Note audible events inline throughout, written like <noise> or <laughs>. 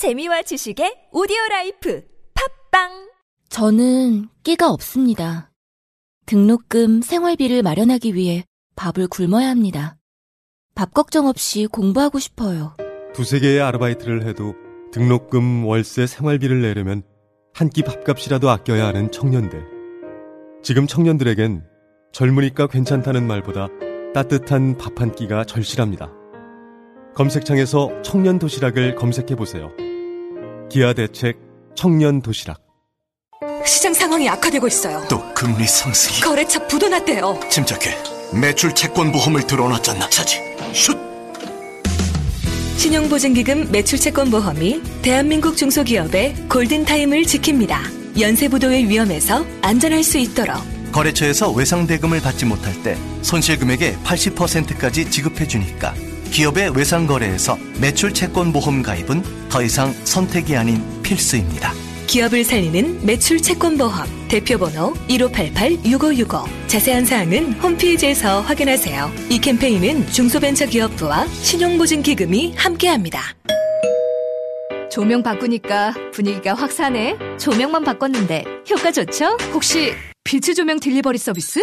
재미와 지식의 오디오 라이프 팟빵 저는 끼가 없습니다. 등록금, 생활비를 마련하기 위해 밥을 굶어야 합니다. 밥 걱정 없이 공부하고 싶어요. 두세 개의 아르바이트를 해도 등록금, 월세, 생활비를 내려면 한 끼 밥값이라도 아껴야 하는 청년들. 지금 청년들에겐 젊으니까 괜찮다는 말보다 따뜻한 밥 한 끼가 절실합니다. 검색창에서 청년 도시락을 검색해 보세요. 기아 대책 청년 도시락. 시장 상황이 악화되고 있어요. 또 금리 상승이 거래처 부도 났대요. 침착해 매출 채권 보험을 들어놨잖아 차지 슛 신용보증기금 매출채권보험이 대한민국 중소기업의 골든타임을 지킵니다. 연쇄부도의 위험에서 안전할 수 있도록 거래처에서 외상대금을 받지 못할 때 손실금액의 80%까지 지급해주니까 기업의 외상 거래에서 매출 채권 보험 가입은 더 이상 선택이 아닌 필수입니다. 기업을 살리는 매출 채권 보험 대표번호 1588-6565 자세한 사항은 홈페이지에서 확인하세요. 이 캠페인은 중소벤처기업부와 신용보증기금이 함께합니다. 조명 바꾸니까 분위기가 확 사네. 조명만 바꿨는데 효과 좋죠? 혹시 빛의 조명 딜리버리 서비스?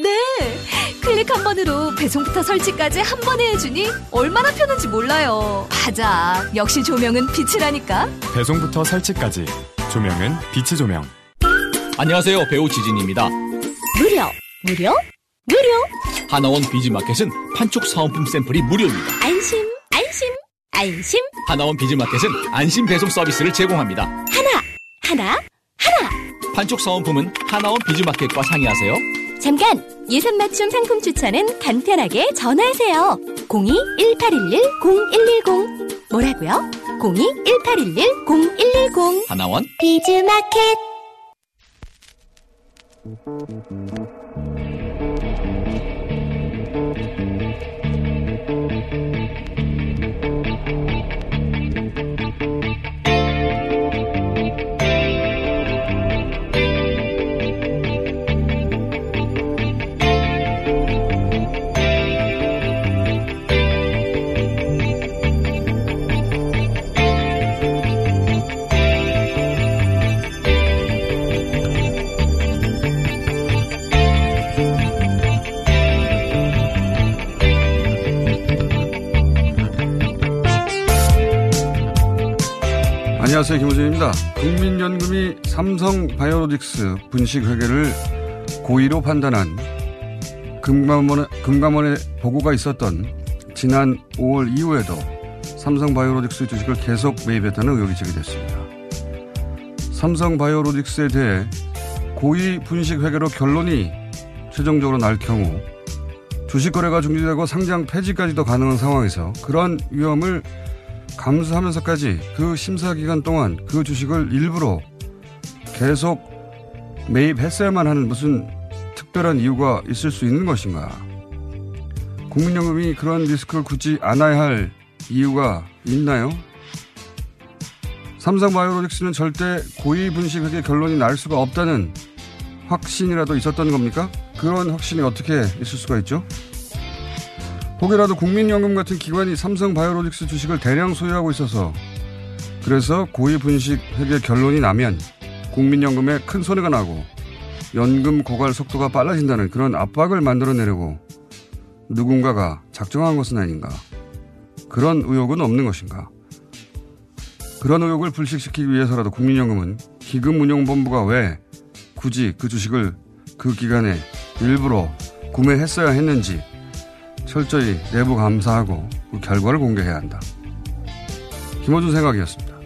네! 클릭 한 번으로 배송부터 설치까지 한 번에 해주니 얼마나 편한지 몰라요. 맞아. 역시 조명은 빛이라니까. 배송부터 설치까지 조명은 빛의 조명 안녕하세요. 배우 지진입니다. 무료, 무료, 무료. 하나원 비즈마켓은 판촉 사은품 샘플이 무료입니다. 안심, 안심, 안심. 하나원 비즈마켓은 안심 배송 서비스를 제공합니다. 하나, 하나, 하나. 판촉 사은품은 하나원 비즈마켓과 상의하세요. 잠깐! 예산 맞춤 상품 추천은 간편하게 전화하세요. 02-1811-0110. 뭐라고요? 02-1811-0110. 하나원 비즈마켓. 안녕하세요. 김호준입니다. 국민연금이 삼성바이오로직스 분식회계를 고의로 판단한 금감원의, 금감원의 보고가 있었던 지난 5월 이후에도 삼성바이오로직스 주식을 계속 매입했다는 의혹이 제기됐습니다. 삼성바이오로직스에 대해 고의 분식회계로 결론이 최종적으로 날 경우 주식 거래가 중지되고 상장 폐지까지도 가능한 상황에서 그런 위험을 감수하면서까지 그 심사 기간 동안 그 주식을 일부러 계속 매입했어야만 하는 무슨 특별한 이유가 있을 수 있는 것인가? 국민연금이 그런 리스크를 굳이 안아야 할 이유가 있나요? 삼성바이오로직스는 절대 고의 분식회계 결론이 날 수가 없다는 확신이라도 있었던 겁니까? 그런 확신이 어떻게 있을 수가 있죠? 혹여라도 국민연금 같은 기관이 삼성바이오로직스 주식을 대량 소유하고 있어서 그래서 고의 분식 회계 결론이 나면 국민연금에 큰 손해가 나고 연금 고갈 속도가 빨라진다는 그런 압박을 만들어내려고 누군가가 작정한 것은 아닌가. 그런 의혹은 없는 것인가. 그런 의혹을 불식시키기 위해서라도 국민연금은 기금운용본부가 왜 굳이 그 주식을 그 기간에 일부러 구매했어야 했는지 철저히 내부 감사하고 그 결과를 공개해야 한다. 김호준 생각이었습니다.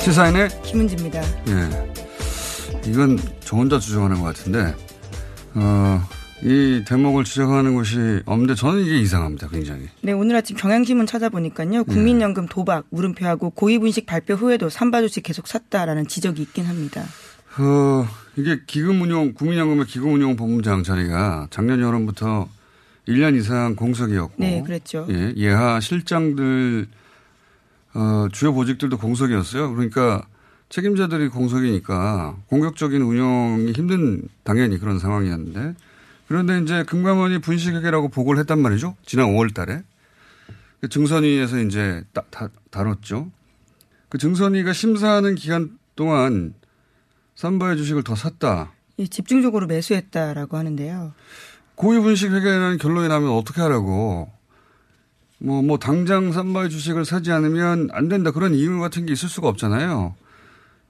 시사인의 김은지입니다. 예. 이건 저 혼자 주장하는 것 같은데, 어, 이 대목을 주장하는 것이 없는데 저는 이게 이상합니다, 굉장히. 네, 오늘 아침 경향신문 찾아보니까요. 국민연금 도박, 물음표하고 고의분식 발표 후에도 삼바주식 계속 샀다라는 지적이 있긴 합니다. 어, 이게 기금운용, 국민연금의 기금운용 본부장 자리가 작년 여름부터 1년 이상 공석이었고. 네, 그랬죠. 예, 예하 실장들, 어, 주요 보직들도 공석이었어요. 그러니까 책임자들이 공석이니까 공격적인 운영이 힘든 당연히 그런 상황이었는데 그런데 이제 금감원이 분식회계라고 보고를 했단 말이죠. 지난 5월 달에. 그 증선위에서 이제 다, 다, 다뤘죠. 그 증선위가 심사하는 기간 동안 삼바의 주식을 더 샀다. 집중적으로 매수했다라고 하는데요. 고위 분식 회계라는 결론이 나면 어떻게 하라고. 뭐, 뭐, 당장 삼바의 주식을 사지 않으면 안 된다. 그런 이유 같은 게 있을 수가 없잖아요.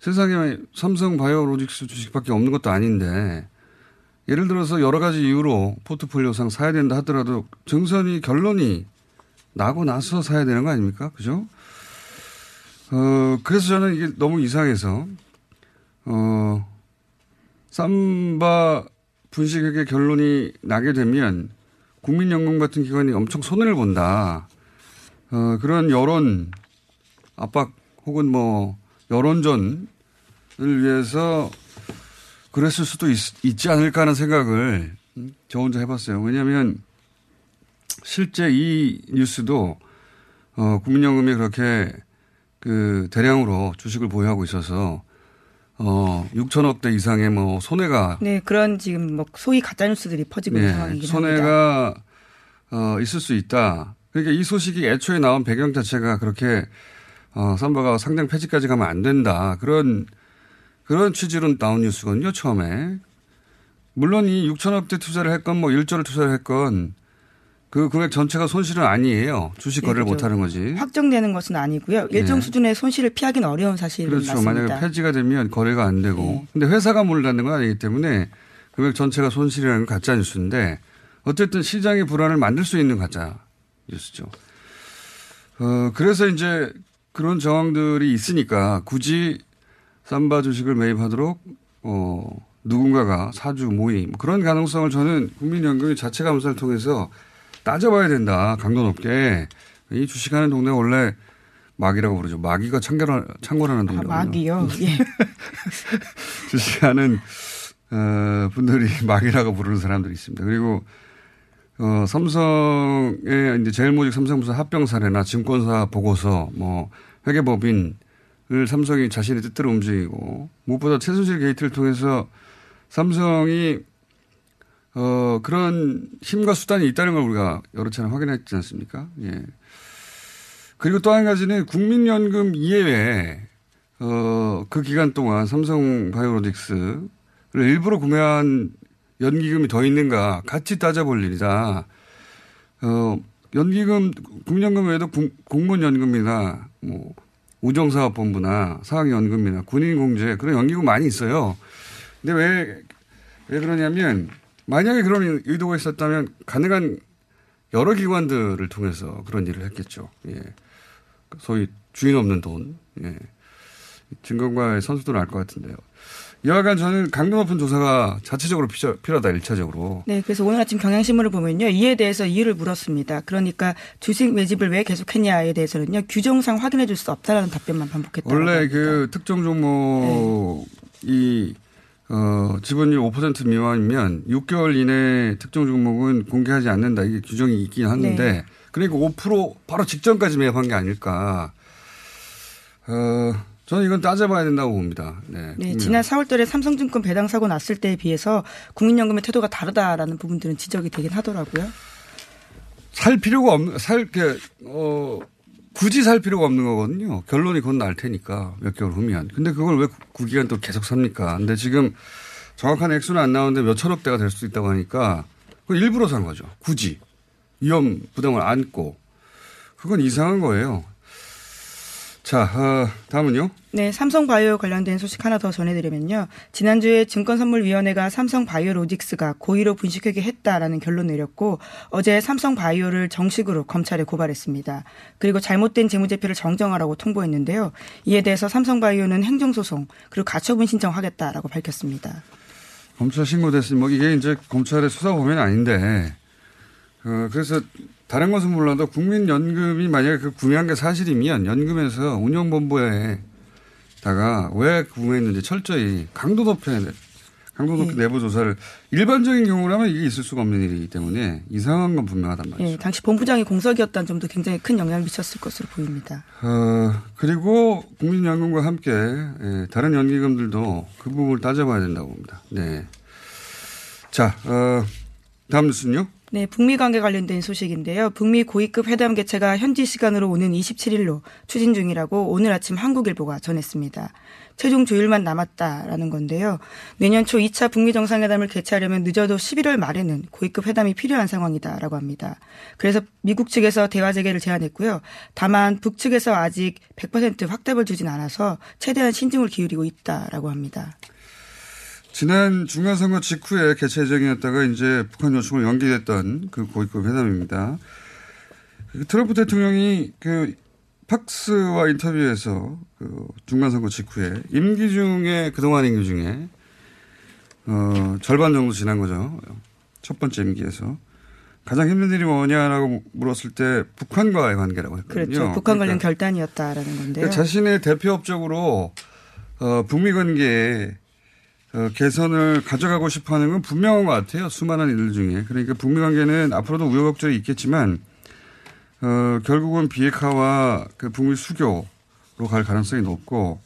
세상에 삼성 바이오로직스 주식밖에 없는 것도 아닌데, 예를 들어서 여러 가지 이유로 포트폴리오상 사야 된다 하더라도 증선이 결론이 나고 나서 사야 되는 거 아닙니까? 그죠? 어, 그래서 저는 이게 너무 이상해서, 어, 삼바 분식회계 결론이 나게 되면 국민연금 같은 기관이 엄청 손해를 본다. 어, 그런 여론 압박 혹은 뭐 여론전을 위해서 그랬을 수도 있, 지 않을까 하는 생각을 저 혼자 해봤어요. 왜냐하면 실제 이 뉴스도 어, 국민연금이 그렇게 그 대량으로 주식을 보유하고 있어서 어, 6천억 대 이상의 뭐 손해가 네 그런 지금 뭐 소위 가짜 뉴스들이 퍼지고 있는 네, 상황이긴 손해가 합니다. 어, 있을 수 있다. 그러니까 이 소식이 애초에 나온 배경 자체가 그렇게 어, 삼바가 상장 폐지까지 가면 안 된다. 그런 그런 취지로 나온 뉴스거든요. 처음에 물론 이 6천억대 투자를 했건 뭐 1조를 투자를 했건 그 금액 전체가 손실은 아니에요. 주식 거래를 네, 그렇죠. 못하는 거지. 확정되는 것은 아니고요. 일정 네. 수준의 손실을 피하기는 어려운 사실은 그렇죠. 맞습니다. 만약에 폐지가 되면 거래가 안 되고. 네. 근데 회사가 몰랐는 건 아니기 때문에 금액 전체가 손실이라는 건 가짜 뉴스인데 어쨌든 시장의 불안을 만들 수 있는 가짜 뉴스죠. 어, 그래서 이제 그런 정황들이 있으니까 굳이 삼바 주식을 매입하도록 어, 누군가가 사주 모임 그런 가능성을 저는 국민연금이 자체 감사를 통해서 따져봐야 된다. 강도 높게. 이 주식하는 동네가 원래 마귀라고 부르죠. 마귀가 창궐하, 창궐하는 동네. 아, 마귀요? 예. <laughs> 주식하는, 어, 분들이 마귀라고 부르는 사람들이 있습니다. 그리고, 어, 삼성의 이제 제일모직 삼성부서 합병 사례나 증권사 보고서, 뭐, 회계법인 을 삼성이 자신의 뜻대로 움직이고, 무엇보다 최순실 게이트를 통해서 삼성이 어, 그런 힘과 수단이 있다는 걸 우리가 여러 차례 확인했지 않습니까? 예. 그리고 또 한 가지는 국민연금 이외에, 어, 그 기간 동안 삼성 바이오로직스를 일부러 구매한 연기금이 더 있는가 같이 따져볼 일이다. 어, 연기금, 국민연금 외에도 공무원 연금이나 뭐 우정사업본부나 사학연금이나 군인공제 그런 연기금 많이 있어요. 근데 왜, 왜 그러냐면 만약에 그런 의도가 있었다면 가능한 여러 기관들을 통해서 그런 일을 했겠죠. 예. 소위 주인 없는 돈. 예. 증권가의 선수들은 알것 같은데요. 여하간 저는 강도 높은 조사가 자체적으로 필요하다, 1차적으로. 네, 그래서 오늘 아침 경향신문을 보면요. 이에 대해서 이유를 물었습니다. 그러니까 주식 매집을 왜 계속했냐에 대해서는요. 규정상 확인해 줄 수 없다라는 답변만 반복했다. 원래 그 특정 종목이 네. 어, 지분율 5% 미만이면 6개월 이내 특정 종목은 공개하지 않는다. 이게 규정이 있긴 하는데 네. 그러니까 5% 바로 직전까지 매입한 게 아닐까. 어, 저는 이건 따져봐야 된다고 봅니다. 네. 네 지난 4월 달에 삼성증권 배당 사고 났을 때에 비해서 국민연금의 태도가 다르다라는 부분들은 지적이 되긴 하더라고요. 살 필요가 없는, 살, 게, 어, 굳이 살 필요가 없는 거거든요. 결론이 곧 날 테니까 몇 개월 후면. 근데 그걸 왜 구기간 또 계속 삽니까? 근데 지금 정확한 액수는 안 나오는데 몇 천억 대가 될 수도 있다고 하니까 그걸 일부러 산 거죠. 굳이. 위험 부담을 안고. 그건 이상한 거예요. 자, 어, 다음은요? 네, 삼성바이오 관련된 소식 하나 더 전해드리면요. 지난주에 증권선물위원회가 삼성바이오로직스가 고의로 분식회계 했다라는 결론 내렸고 어제 삼성바이오를 정식으로 검찰에 고발했습니다. 그리고 잘못된 재무제표를 정정하라고 통보했는데요. 이에 대해서 삼성바이오는 행정소송 그리고 가처분 신청하겠다라고 밝혔습니다. 검찰 신고됐으니 뭐 이게 이제 검찰의 수사 범위는 아닌데 어, 그래서 다른 것은 몰라도 국민연금이 만약에 그 구매한 게 사실이면 연금에서 운영본부에다가 왜 구매했는지 철저히 강도 높여야 돼. 항소독 예. 내부 조사를 일반적인 경우라면 이게 있을 수가 없는 일이기 때문에 이상한 건 분명하단 말이죠. 예, 당시 본부장이 공석이었다는 점도 굉장히 큰 영향을 미쳤을 것으로 보입니다. 어, 그리고 국민연금과 함께 예, 다른 연기금들도 그 부분을 따져봐야 된다고 봅니다. 네. 자, 어, 다음 뉴스는요? 네, 북미 관계 관련된 소식인데요. 북미 고위급 회담 개최가 현지 시간으로 오는 27일로 추진 중이라고 오늘 아침 한국일보가 전했습니다. 최종 조율만 남았다라는 건데요. 내년 초 2차 북미 정상회담을 개최하려면 늦어도 11월 말에는 고위급 회담이 필요한 상황이다라고 합니다. 그래서 미국 측에서 대화 재개를 제안했고요. 다만 북측에서 아직 100% 확답을 주진 않아서 최대한 신중을 기울이고 있다라고 합니다. 지난 중간선거 직후에 개최 예정이었다가 이제 북한 요청을 연기됐던 그 고위급 회담입니다. 그 트럼프 대통령이 그 팍스와 인터뷰에서 그 중간선거 직후에 임기 중에 그동안 임기 중에 어 절반 정도 지난 거죠. 첫 번째 임기에서 가장 힘든 일이 뭐냐라고 물었을 때 북한과의 관계라고 했거든요. 그렇죠. 북한 관련 그러니까 결단이었다라는 건데요. 그러니까 자신의 대표업적으로 어, 북미 관계에 어, 개선을 가져가고 싶어 하는 건 분명한 것 같아요. 수많은 일들 중에. 그러니까 북미 관계는 앞으로도 우여곡절이 있겠지만, 어, 결국은 비핵화와 그 북미 수교로 갈 가능성이 높고,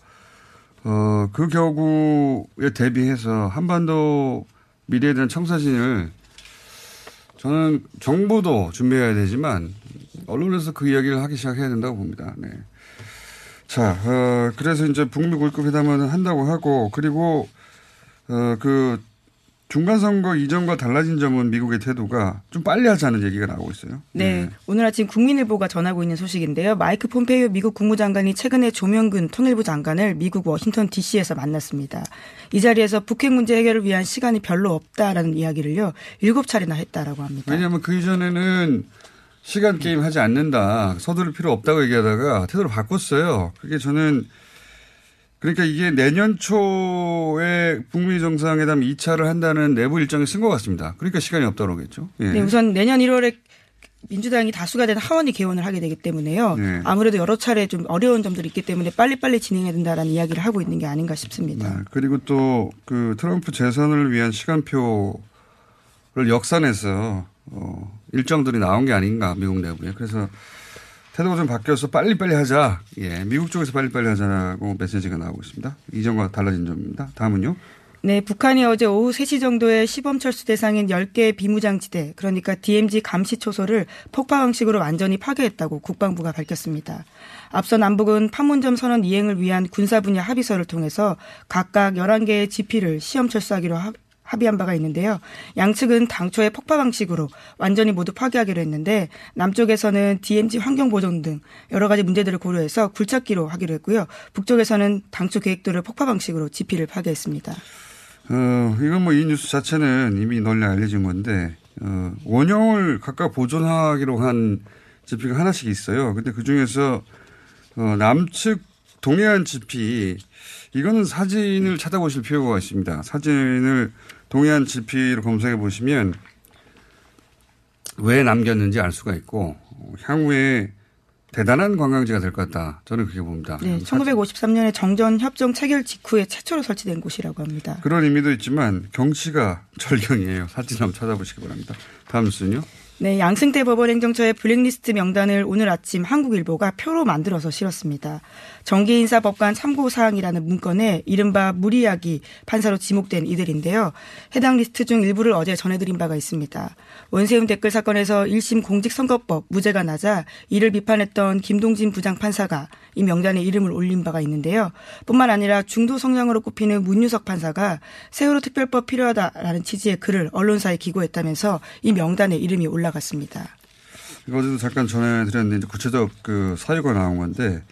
어, 그 경우에 대비해서 한반도 미래에 대한 청사진을 저는 정부도 준비해야 되지만, 언론에서 그 이야기를 하기 시작해야 된다고 봅니다. 네. 자, 어, 그래서 이제 북미 골급 회담을 한다고 하고, 그리고 어, 그 중간 선거 이전과 달라진 점은 미국의 태도가 좀 빨리 하자는 얘기가 나오고 있어요. 네. 오늘 아침 국민일보가 전하고 있는 소식인데요. 마이크 폼페이오 미국 국무장관이 최근에 조명근 통일부 장관을 미국 워싱턴 DC에서 만났습니다. 이 자리에서 북핵 문제 해결을 위한 시간이 별로 없다라는 이야기를요. 일곱 차례나 했다라고 합니다. 왜냐하면 그 이전에는 시간 게임 하지 않는다. 서두를 필요 없다고 얘기하다가 태도를 바꿨어요. 그게 저는 그러니까 이게 내년 초에 북미 정상회담 2차를 한다는 내부 일정에 쓴 것 같습니다. 그러니까 시간이 없다고 그러겠죠. 예. 네, 우선 내년 1월에 민주당이 다수가 된 하원이 개원을 하게 되기 때문에요. 네. 아무래도 여러 차례 좀 어려운 점들이 있기 때문에 빨리빨리 진행해야 된다라는 이야기를 하고 있는 게 아닌가 싶습니다. 네, 그리고 또 그 트럼프 재선을 위한 시간표를 역산해서 어, 일정들이 나온 게 아닌가 미국 내부에 그래서 태도가 좀 바뀌어서 빨리빨리 하자. 예, 미국 쪽에서 빨리빨리 하자라고 메시지가 나오고 있습니다. 이전과 달라진 점입니다. 다음은요. 네, 북한이 어제 오후 3시 정도에 시범 철수 대상인 10개의 비무장지대, 그러니까 DMZ 감시 초소를 폭파 방식으로 완전히 파괴했다고 국방부가 밝혔습니다. 앞서 남북은 판문점 선언 이행을 위한 군사 분야 합의서를 통해서 각각 11개의 지피를 시험 철수하기로 합- 합의한 바가 있는데요. 양측은 당초에 폭파 방식으로 완전히 모두 파괴하기로 했는데 남쪽에서는 DMZ 환경 보존 등 여러 가지 문제들을 고려해서 굴착기로 하기로 했고요. 북쪽에서는 당초 계획대로 폭파 방식으로 지피를 파괴했습니다. 어, 이건 뭐 이 뉴스 자체는 이미 널리 알려진 건데, 어, 원형을 각각 보존하기로 한 지피가 하나씩 있어요. 근데 그 중에서, 어, 남측 동해안 지피, 이거는 사진을 찾아보실 필요가 있습니다. 사진을 동해안 지피로 검색해 보시면 왜 남겼는지 알 수가 있고, 어, 향후에 대단한 관광지가 될 것 같다. 저는 그렇게 봅니다. 네, 1953년에 정전 협정 체결 직후에 최초로 설치된 곳이라고 합니다. 그런 의미도 있지만 경치가 절경이에요. 사진 한번 찾아보시기 바랍니다. 다음 뉴스는요. 네, 양승태 법원 행정처의 블랙리스트 명단을 오늘 아침 한국일보가 표로 만들어서 실었습니다. 정기인사법관 참고사항이라는 문건에 이른바 물의 야기 판사로 지목된 이들인데요. 해당 리스트 중 일부를 어제 전해드린 바가 있습니다. 원세훈 댓글 사건에서 1심 공직선거법 무죄가 나자 이를 비판했던 김동진 부장판사가 이 명단에 이름을 올린 바가 있는데요. 뿐만 아니라 중도 성향으로 꼽히는 문유석 판사가 세월호 특별법 필요하다라는 취지의 글을 언론사에 기고했다면서 이 명단에 이름이 올라갔습니다. 이거 어제도 잠깐 전해드렸는데 구체적 그 사유가 나온 건데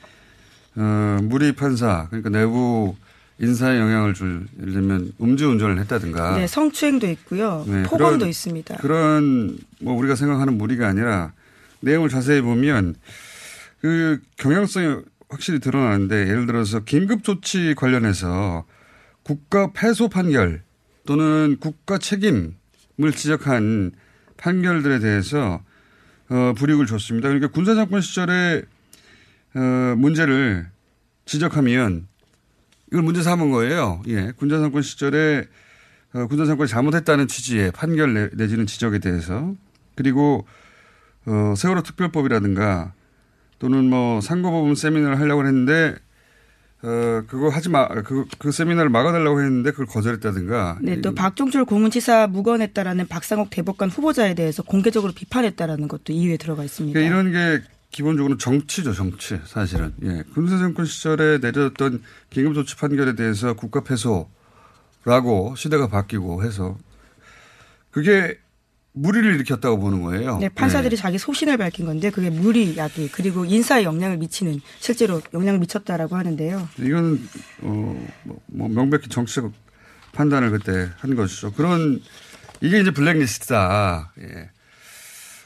어, 무리 판사 그러니까 내부 인사에 영향을 줄 예를 들면 음주운전을 했다든가 네, 성추행도 있고요. 네, 폭언도 그런- 있습니다. 그런 뭐 우리가 생각하는 무리가 아니라 내용을 자세히 보면 그 경향성이 확실히 드러나는데 예를 들어서 긴급 조치 관련해서 국가 패소 판결 또는 국가 책임을 지적한 판결들에 대해서 어, 불이익을 줬습니다. 그러니까 군사정권 시절에 어, 문제를 지적하면 이걸 문제 삼은 거예요. 예. 군사정권 시절에 어, 군사 정권이 잘못했다는 취지의 판결 내, 내지는 지적에 대해서 그리고 어, 세월호 특별법이라든가 또는 뭐 상고법원 세미나를 하려고 했는데 어, 그거 하지 마, 그, 그 세미나를 막아달라고 했는데 그걸 거절했다든가. 네, 또 박종철 고문치사 무건했다라는 박상옥 대법관 후보자에 대해서 공개적으로 비판했다라는 것도 이유에 들어가 있습니다. 그러니까 이런 게 기본적으로 정치죠, 정치, 사실은. 예. 군사 정권 시절에 내렸던 긴급 조치 판결에 대해서 국가 패소라고 시대가 바뀌고 해서 그게 무리를 일으켰다고 보는 거예요. 네, 판사들이 네. 자기 소신을 밝힌 건데 그게 무리 야기 그리고 인사에 영향을 미치는 실제로 영향을 미쳤다라고 하는데요. 이건 어, 뭐, 뭐 명백히 정치적 판단을 그때 한 것이죠. 그런 이게 이제 블랙리스트다. 예.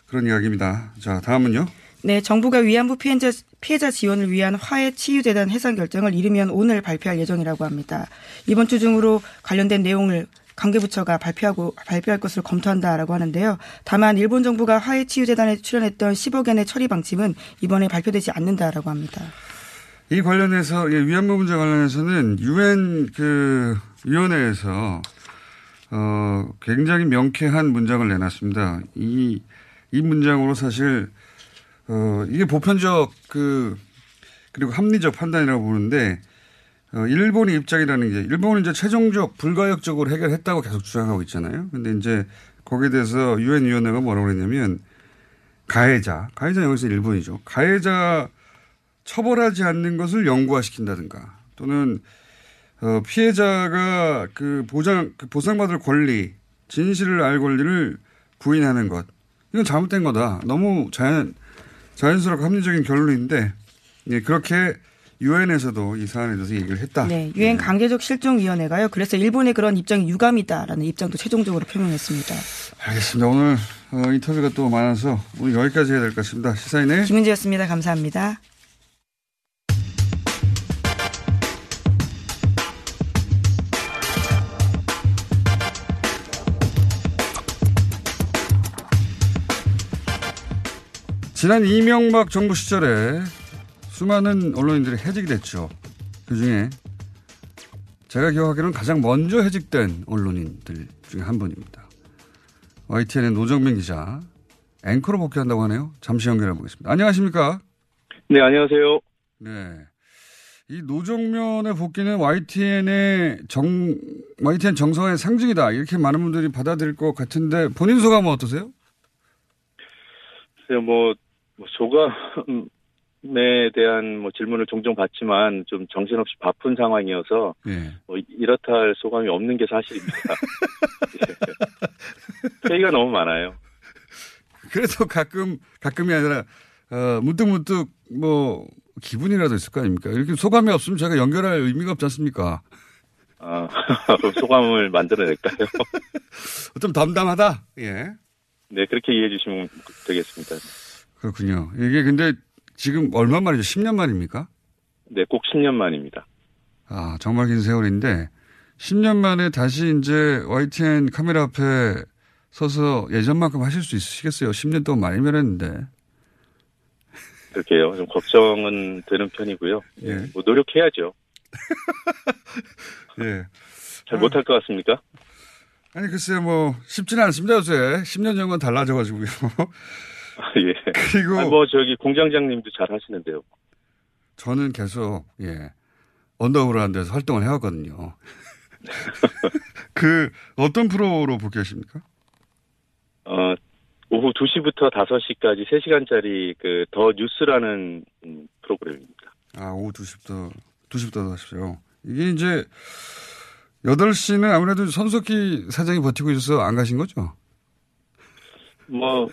그런 이야기입니다. 자, 다음은요. 네, 정부가 위안부 피해자, 피해자 지원을 위한 화해 치유재단 해산 결정을 이르면 오늘 발표할 예정이라고 합니다. 이번 주 중으로 관련된 내용을 관계부처가 발표하고 발표할 것으로 검토한다라고 하는데요. 다만 일본 정부가 화해 치유재단에 출연했던 10억 엔의 처리 방침은 이번에 발표되지 않는다라고 합니다. 이 관련해서 예, 위안부 문제 관련해서는 유엔 그 위원회에서 어 굉장히 명쾌한 문장을 내놨습니다. 이 이 문장으로 사실 어 이게 보편적 그 그리고 합리적 판단이라고 보는데 어, 일본의 입장이라는 게 일본은 이제 최종적 불가역적으로 해결했다고 계속 주장하고 있잖아요. 근데 이제 거기에 대해서 유엔 위원회가 뭐라고 그랬냐면 가해자, 가해자 여기서 일본이죠. 가해자 처벌하지 않는 것을 영구화시킨다든가 또는 어, 피해자가 그 보장 그 보상받을 권리, 진실을 알 권리를 부인하는 것 이건 잘못된 거다. 너무 자연 자연스럽고 합리적인 결론인데 예, 그렇게 유엔에서도 이 사안에 대해서 얘기를 했다. 네, 유엔 강제적 실종 위원회가요. 그래서 일본의 그런 입장이 유감이다라는 입장도 최종적으로 표명했습니다. 알겠습니다. 오늘 어, 인터뷰가 또 많아서 오늘 여기까지 해야 될 것 같습니다. 시사인의 김은지였습니다. 감사합니다. 지난 이명박 정부 시절에 수많은 언론인들이 해직이 됐죠. 그 중에 제가 기억하기로는 가장 먼저 해직된 언론인들 중에 한 분입니다. YTN의 노정민 기자, 앵커로 복귀한다고 하네요. 잠시 연결해 보겠습니다. 안녕하십니까? 네, 안녕하세요. 네. 이 노정면의 복귀는 YTN의 정, YTN 정성의 상징이다. 이렇게 많은 분들이 받아들일 것 같은데 본인 소감은 어떠세요? 글쎄요, 뭐, 뭐 소감, 에 대한 뭐 질문을 종종 받지만 좀 정신없이 바쁜 상황이어서 네. 뭐 이렇다 할 소감이 없는 게 사실입니다. <laughs> 예. 회의가 너무 많아요. 그래서 가끔 가끔이 아니라 어, 문득 문득 뭐 기분이라도 있을 거 아닙니까? 이렇게 소감이 없으면 제가 연결할 의미가 없지 않습니까? 아, <laughs> 소감을 만들어낼까요? <laughs> 좀 담담하다. 예. 네, 그렇게 이해해 주시면 되겠습니다. 그렇군요. 이게 근데 지금 얼마 만이죠? 10년 만입니까? 네, 꼭 10년 만입니다. 아, 정말 긴 세월인데 10년 만에 다시 이제 YTN 카메라 앞에 서서 예전만큼 하실 수 있으시겠어요? 10년 동안 많이 변했는데. 그렇게요. 좀 걱정은 되는 편이고요. 예. 뭐 노력해야죠. <laughs> 예. 잘 못할 것 같습니까? 아니, 글쎄요, 뭐, 쉽지는 않습니다, 요새. 10년 전과 달라져가지고요. <laughs> 예. 그리고 아니, 뭐 저기 공장장님도 잘 하시는데요. 저는 계속 예 언더그라운드에서 활동을 해왔거든요. <laughs> 그 어떤 프로로 복귀하십니까? 어 오후 2시부터 5시까지 3시간짜리 그 더 뉴스라는 프로그램입니다. 아 오후 2시부터 2시부터 5시요. 이게 이제 8시는 아무래도 손석희 사장이 버티고 있어서 안 가신 거죠? 뭐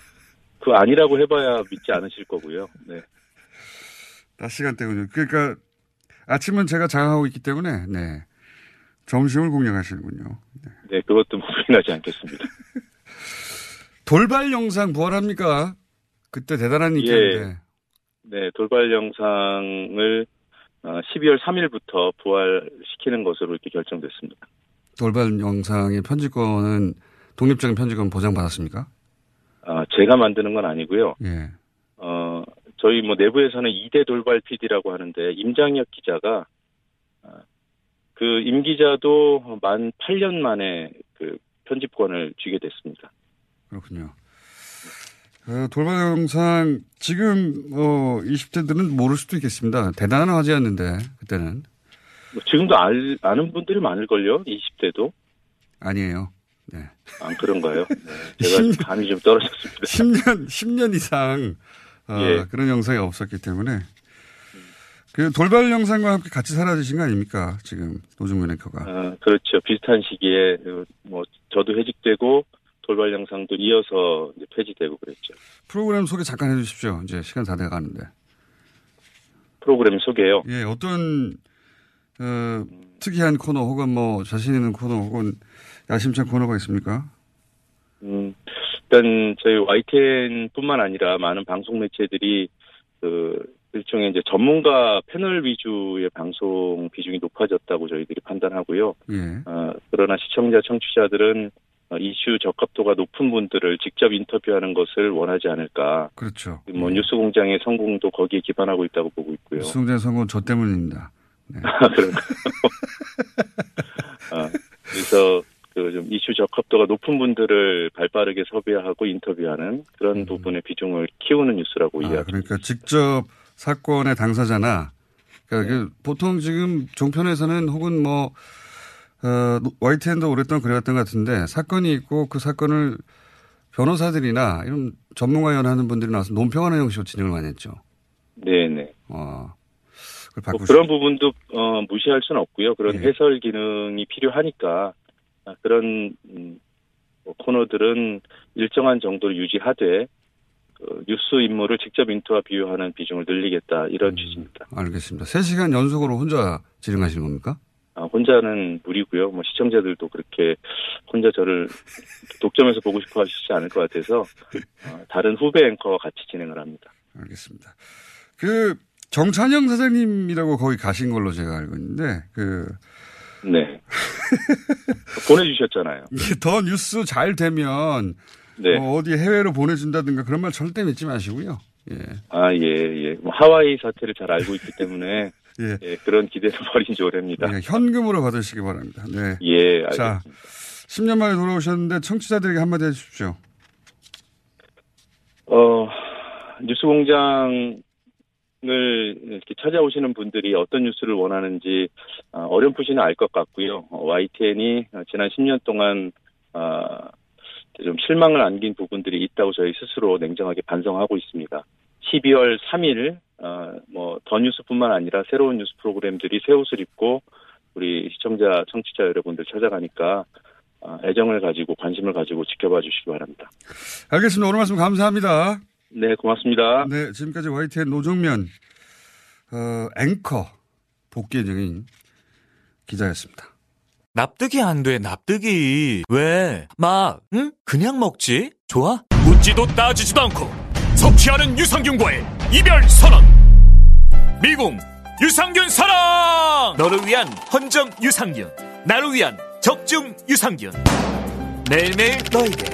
그 아니라고 해봐야 믿지 않으실 거고요. 네. 낮 시간대군요. 그러니까 아침은 제가 장하고 있기 때문에 네. 점심을 공략하시는군요. 네, 네 그것도 부인하지 않겠습니다. <laughs> 돌발 영상 부활합니까? 그때 대단한 인기인데. 예. 네, 돌발 영상을 12월 어, 3일부터 부활시키는 것으로 이렇게 결정됐습니다. 돌발 영상의 편집권은 독립적인 편집권 보장받았습니까? 어, 제가 만드는 건 아니고요. 예. 어, 저희 뭐 내부에서는 2대 돌발 PD라고 하는데 임장혁 기자가 어, 그임 기자도 만 8년 만에 그 편집권을 쥐게 됐습니다. 그렇군요. 어, 돌발 영상 지금 어 20대들은 모를 수도 있겠습니다. 대단한 화제였는데 그때는 뭐 지금도 알, 아는 분들이 많을걸요. 20대도 아니에요. 네. 아 그런가요? <laughs> 네. 제가 10, 감이 좀 떨어졌습니다. 10년 10년 이상 어, 예. 그런 영상이 없었기 때문에 그 돌발 영상과 함께 같이 사라지신 거 아닙니까? 지금 노중면 앵커가. 아, 그렇죠. 비슷한 시기에 뭐 저도 해직되고 돌발 영상도 이어서 폐지되고 그랬죠. 프로그램 소개 잠깐 해주십시오. 이제 시간 다 돼가는데. 프로그램 소개요? 예, 어떤 어, 특이한 코너 혹은 뭐 자신 있는 코너 혹은 야심찬 코너가 있습니까? 음, 일단 저희 YTN뿐만 아니라 많은 방송 매체들이 그 일종의 이제 전문가 패널 위주의 방송 비중이 높아졌다고 저희들이 판단하고요. 예. 어, 그러나 시청자, 청취자들은 어, 이슈 적합도가 높은 분들을 직접 인터뷰하는 것을 원하지 않을까. 그렇죠. 뭐 예. 뉴스공장의 성공도 거기에 기반하고 있다고 보고 있고요. 뉴스공장의 성공은 저 때문입니다. 네. <laughs> 아, 그런가요? <laughs> 아, 그래서 그 좀 이슈 적 합도가 높은 분들을 발빠르게 섭외하고 인터뷰하는 그런 음. 부분의 비중을 키우는 뉴스라고 아, 이해합니다. 그러니까 직접 사건의 당사자나 그러니까 네. 그 보통 지금 종편에서는 혹은 뭐 어, YTN도 오랫동안 그래왔던 것 같은데 사건이 있고 그 사건을 변호사들이나 이런 전문가 연하는 분들이 나와서 논평하는 형식으로 진행을 많이 했죠. 네네. 어, 뭐 그런 부분도 어, 무시할 수는 없고요. 그런 네. 해설 기능이 필요하니까 아, 그런 음, 뭐 코너들은 일정한 정도를 유지하되 그 뉴스 인물을 직접 인터와 비유하는 비중을 늘리겠다 이런 음, 취지입니다. 알겠습니다. 3시간 연속으로 혼자 진행하시는 겁니까? 아, 혼자는 무리고요. 뭐 시청자들도 그렇게 혼자 저를 <laughs> 독점해서 보고 싶어 하시지 않을 것 같아서 어, 다른 후배 앵커와 같이 진행을 합니다. 알겠습니다. 그 정찬영 사장님이라고 거기 가신 걸로 제가 알고 있는데 그 네. <laughs> 보내주셨잖아요. 더 뉴스 잘 되면 네. 뭐 어디 해외로 보내준다든가 그런 말 절대 믿지 마시고요. 예. 아, 예, 예. 뭐 하와이 사태를 잘 알고 있기 때문에 <laughs> 예. 예. 그런 기대는 <laughs> 버린 지 오래입니다. 예, 현금으로 받으시기 바랍니다. 네. 예, 알겠습니다. 자, 10년 만에 돌아오셨는데 청취자들에게 한마디 해주십시오. 어, 뉴스공장 을 이렇게 찾아오시는 분들이 어떤 뉴스를 원하는지 어, 어렴풋이는 알 것 같고요. YTN이 지난 10년 동안 어, 좀 실망을 안긴 부분들이 있다고 저희 스스로 냉정하게 반성하고 있습니다. 12월 3일 어, 뭐더 뉴스뿐만 아니라 새로운 뉴스 프로그램들이 새 옷을 입고 우리 시청자, 청취자 여러분들 찾아가니까 애정을 가지고 관심을 가지고 지켜봐 주시기 바랍니다. 알겠습니다. 오늘 말씀 감사합니다. 네, 고맙습니다. 네, 지금까지 YTN 노정면 어, 앵커 복귀 예정인 기자였습니다. 납득이 안 돼, 납득이. 왜? 막, 응? 그냥 먹지? 좋아? 묻지도 따지지도 않고 섭취하는 유산균과의 이별 선언. 미궁 유산균 사랑! 너를 위한 헌정 유산균. 나를 위한 적중 유산균. 매일매일 너에게.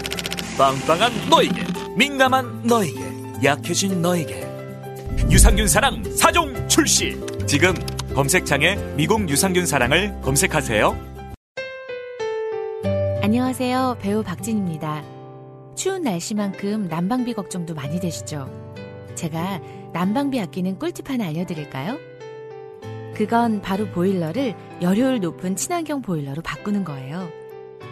빵빵한 너에게. 민감한 너에게. 약해진 너에게. 유산균 사랑 4종 출시. 지금 검색창에 미국 유산균 사랑을 검색하세요. 안녕하세요. 배우 박진입니다. 추운 날씨만큼 난방비 걱정도 많이 되시죠? 제가 난방비 아끼는 꿀팁 하나 알려드릴까요? 그건 바로 보일러를 열효율 높은 친환경 보일러로 바꾸는 거예요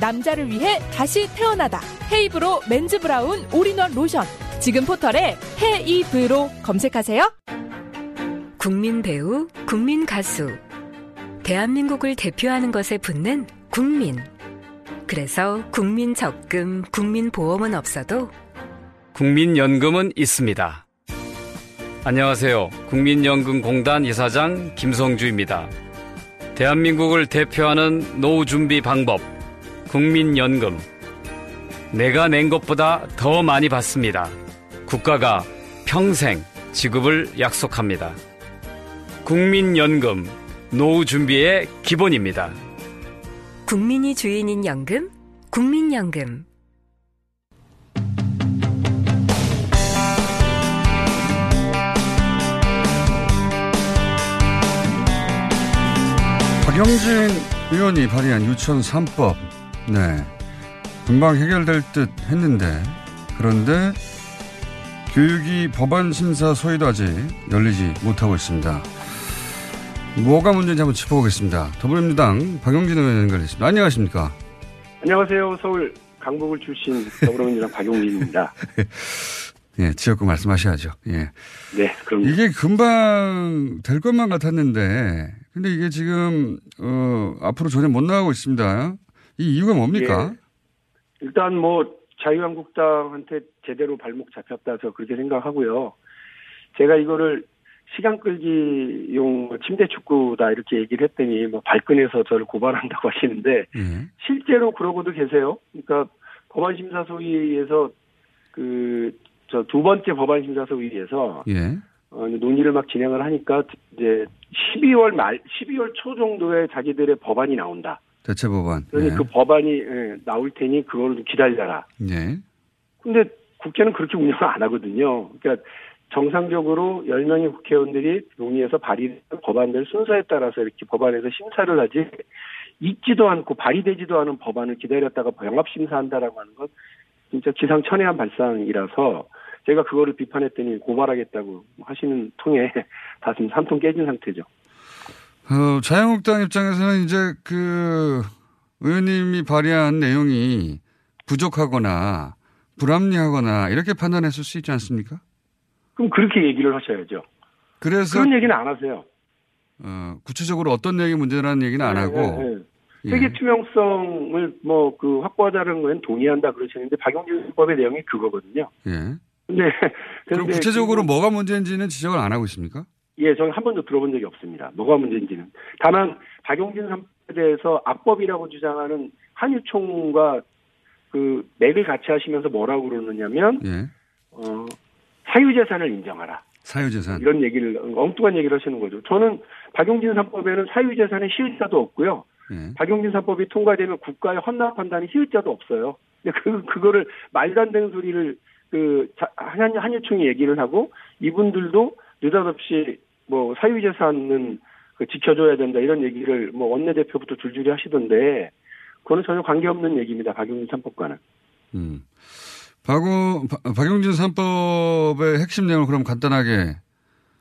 남자를 위해 다시 태어나다. 헤이브로 맨즈 브라운 올인원 로션. 지금 포털에 해이브로 검색하세요. 국민 배우, 국민 가수. 대한민국을 대표하는 것에 붙는 국민. 그래서 국민 적금, 국민 보험은 없어도 국민연금은 있습니다. 안녕하세요. 국민연금공단 이사장 김성주입니다. 대한민국을 대표하는 노후 준비 방법, 국민연금. 내가 낸 것보다 더 많이 받습니다. 국가가 평생 지급을 약속합니다. 국민연금, 노후 준비의 기본입니다. 국민이 주인인 연금, 국민연금. 박영진 의원이 발의한 유치원 3법, 네. 금방 해결될 듯 했는데, 그런데 교육이 법안 심사 소위도 아직 열리지 못하고 있습니다. 뭐가 문제인지 한번 짚어보겠습니다. 더불어민주당 박용진 의원 연결했습니다. 안녕하십니까? 안녕하세요. 서울 강북을 출신 더불어민주당 <laughs> 박용진입니다. <laughs> 예, 지역구 말씀하셔야죠. 예. 네, 그럼 이게 금방 될 것만 같았는데, 근데 이게 지금, 어, 앞으로 전혀 못 나가고 있습니다. 이 이유가 뭡니까? 예. 일단 뭐 자유한국당한테 제대로 발목 잡혔다서 그렇게 생각하고요. 제가 이거를 시간 끌기용 뭐 침대 축구다 이렇게 얘기를 했더니 뭐 발끈해서 저를 고발한다고 <laughs> 하시는데 예. 실제로 그러고도 계세요. 그러니까 법안 심사 소위에서 그 저 두 번째 법안 심사 소위에서 예. 어, 논의를 막 진행을 하니까 이제 12월 말 12월 초 정도에 자기들의 법안이 나온다. 대체 법안. 그러니 예. 그 법안이 예, 나올 테니 그걸 좀 기다려라. 예. 근데 국회는 그렇게 운영을 안 하거든요. 그러니까 정상적으로 10명의 국회의원들이 논의해서 발의된 법안들 순서에 따라서 이렇게 법안에서 심사를 하지 있지도 않고 발의되지도 않은 법안을 기다렸다가 병합 심사한다라고 하는 건 진짜 기상천외한 발상이라서 제가 그거를 비판했더니 고발하겠다고 하시는 통에 <laughs> 가슴 한통 깨진 상태죠. 어, 자유한국당 입장에서는 이제 그 의원님이 발의한 내용이 부족하거나 불합리하거나 이렇게 판단했을 수 있지 않습니까? 그럼 그렇게 얘기를 하셔야죠. 그래서 그런 얘기는 안 하세요. 어, 구체적으로 어떤 내용이 문제라는 얘기는 안 하고 네, 네. 예. 세계 투명성을 뭐 그 확보하자는 건 동의한다 그러시는데 박용진 법의 내용이 그거거든요. 예. 근데 그럼 구체적으로 그- 뭐가 문제인지는 지적을 안 하고 있습니까? 예, 저는 한 번도 들어본 적이 없습니다. 뭐가 문제인지는. 다만 박용진 선배에 대해서 악법이라고 주장하는 한유총과 그 맥을 같이 하시면서 뭐라고 그러느냐면 예. 어, 사유재산을 인정하라. 사유재산. 이런 얘기를 엉뚱한 얘기를 하시는 거죠. 저는 박용진 3법에는 사유재산의 시효자도 없고요. 예. 박용진 3법이 통과되면 국가에 헌납한다는 시효자도 없어요. 근데 그 그거를 말도 안 되는 소리를 그 자- 한 한유총이 얘기를 하고 이분들도 느닷없이 뭐 사유재산은 그 지켜줘야 된다 이런 얘기를 뭐 원내대표부터 줄줄이 하시던데 그거는 전혀 관계없는 얘기입니다. 박용진 3법과는. 음. 박- 박용진 3법의 핵심 내용을 그럼 간단하게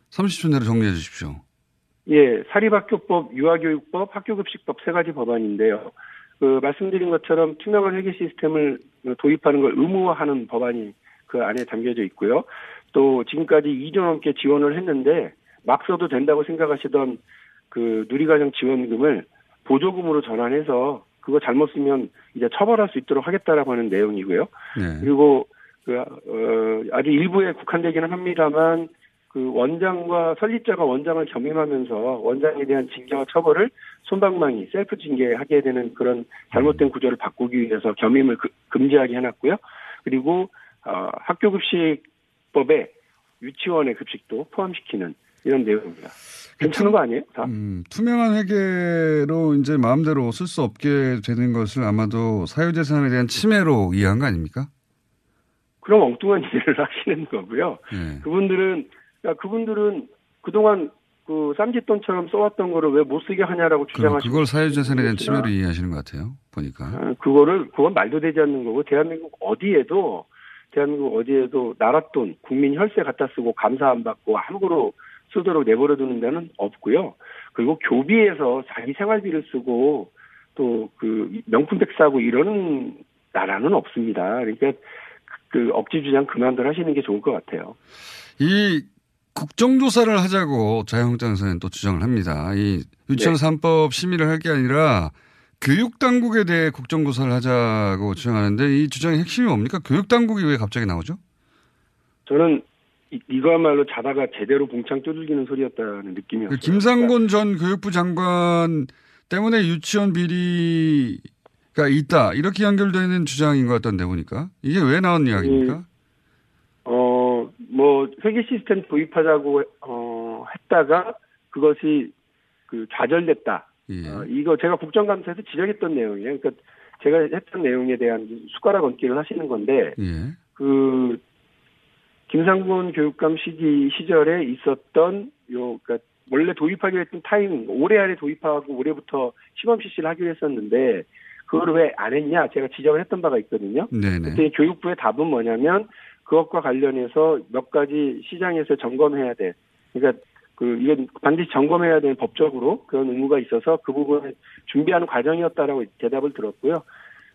30초 내로 정리해 주십시오. 예, 사립학교법, 유아교육법, 학교급식법 세 가지 법안인데요. 그 말씀드린 것처럼 투명한 회계 시스템을 도입하는 걸 의무화하는 법안이 그 안에 담겨져 있고요. 또 지금까지 2조 넘게 지원을 했는데 막 써도 된다고 생각하시던 그 누리과정 지원금을 보조금으로 전환해서 그거 잘못 쓰면 이제 처벌할 수 있도록 하겠다라고 하는 내용이고요. 네. 그리고 그 어, 아주 일부에 국한되기는 합니다만 그 원장과 설립자가 원장을 겸임하면서 원장에 대한 징계와 처벌을 손방망이 셀프 징계하게 되는 그런 잘못된 구조를 바꾸기 위해서 겸임을 그- 금지하게 해놨고요. 그리고 어, 학교급식 법에 유치원의 급식도 포함시키는 이런 내용입니다. 괜찮은 거 아니에요? 다? 음, 투명한 회계로 이제 마음대로 쓸 수 없게 되는 것을 아마도 사유재산에 대한 침해로 이해한 거 아닙니까? 그럼 엉뚱한 <laughs> 일을 하시는 거고요. 예. 그분들은 그러니까 그분들은 그동안 그 쌈짓돈처럼 써왔던 거를 왜 못 쓰게 하냐라고 주장하시고 그걸 사유재산에 대한. 침해로 이해하시는 것 같아요. 보니까. 아, 그거를 그건 말도 되지 않는 거고 대한민국 어디에도 대한민국 어디에도 나랏돈 국민 혈세 갖다 쓰고 감사 안 받고 함부로 쓰도록 내버려 두는 데는 없고요. 그리고 교비에서 자기 생활비를 쓰고 또 그 명품백 사고 이러는 나라는 없습니다. 그러니까 그 억지 주장 그만들 하시는 게 좋을 것 같아요. 이 국정조사를 하자고 자유한국당 에서는 또 주장을 합니다. 이 유치원 네. 3법 심의를 할 게 아니라 교육당국에 대해 국정조사를 하자고 주장하는데 이 주장의 핵심이 뭡니까? 교육당국이 왜 갑자기 나오죠? 저는 이, 이거야말로 자다가 제대로 봉창 두들기는 소리였다는 느낌이었어요. 그 김상곤 전 교육부 장관 때문에 유치원 비리가 있다. 이렇게 연결되는 주장인 것 같던데 보니까. 이게 왜 나온 이야기입니까? 어, 뭐, 회계 시스템 도입하자고, 어, 했다가 그것이 그 좌절됐다. 예. 어, 이거 제가 국정감사에서 지적했던 내용이에요. 그러니까 제가 했던 내용에 대한 숟가락 얹기를 하시는 건데, 예. 그, 김상곤 교육감 시기, 시절에 있었던 요, 그니까 원래 도입하기로 했던 타이밍, 올해 안에 도입하고 올해부터 시범 실시를 하기로 했었는데, 그걸 왜 안 했냐? 제가 지적을 했던 바가 있거든요. 네네. 그때 교육부의 답은 뭐냐면 그것과 관련해서 몇 가지 시장에서 점검해야 돼. 그러니까 그 이건 반드시 점검해야 되는 법적으로 그런 의무가 있어서 그 부분을 준비하는 과정이었다라고 대답을 들었고요.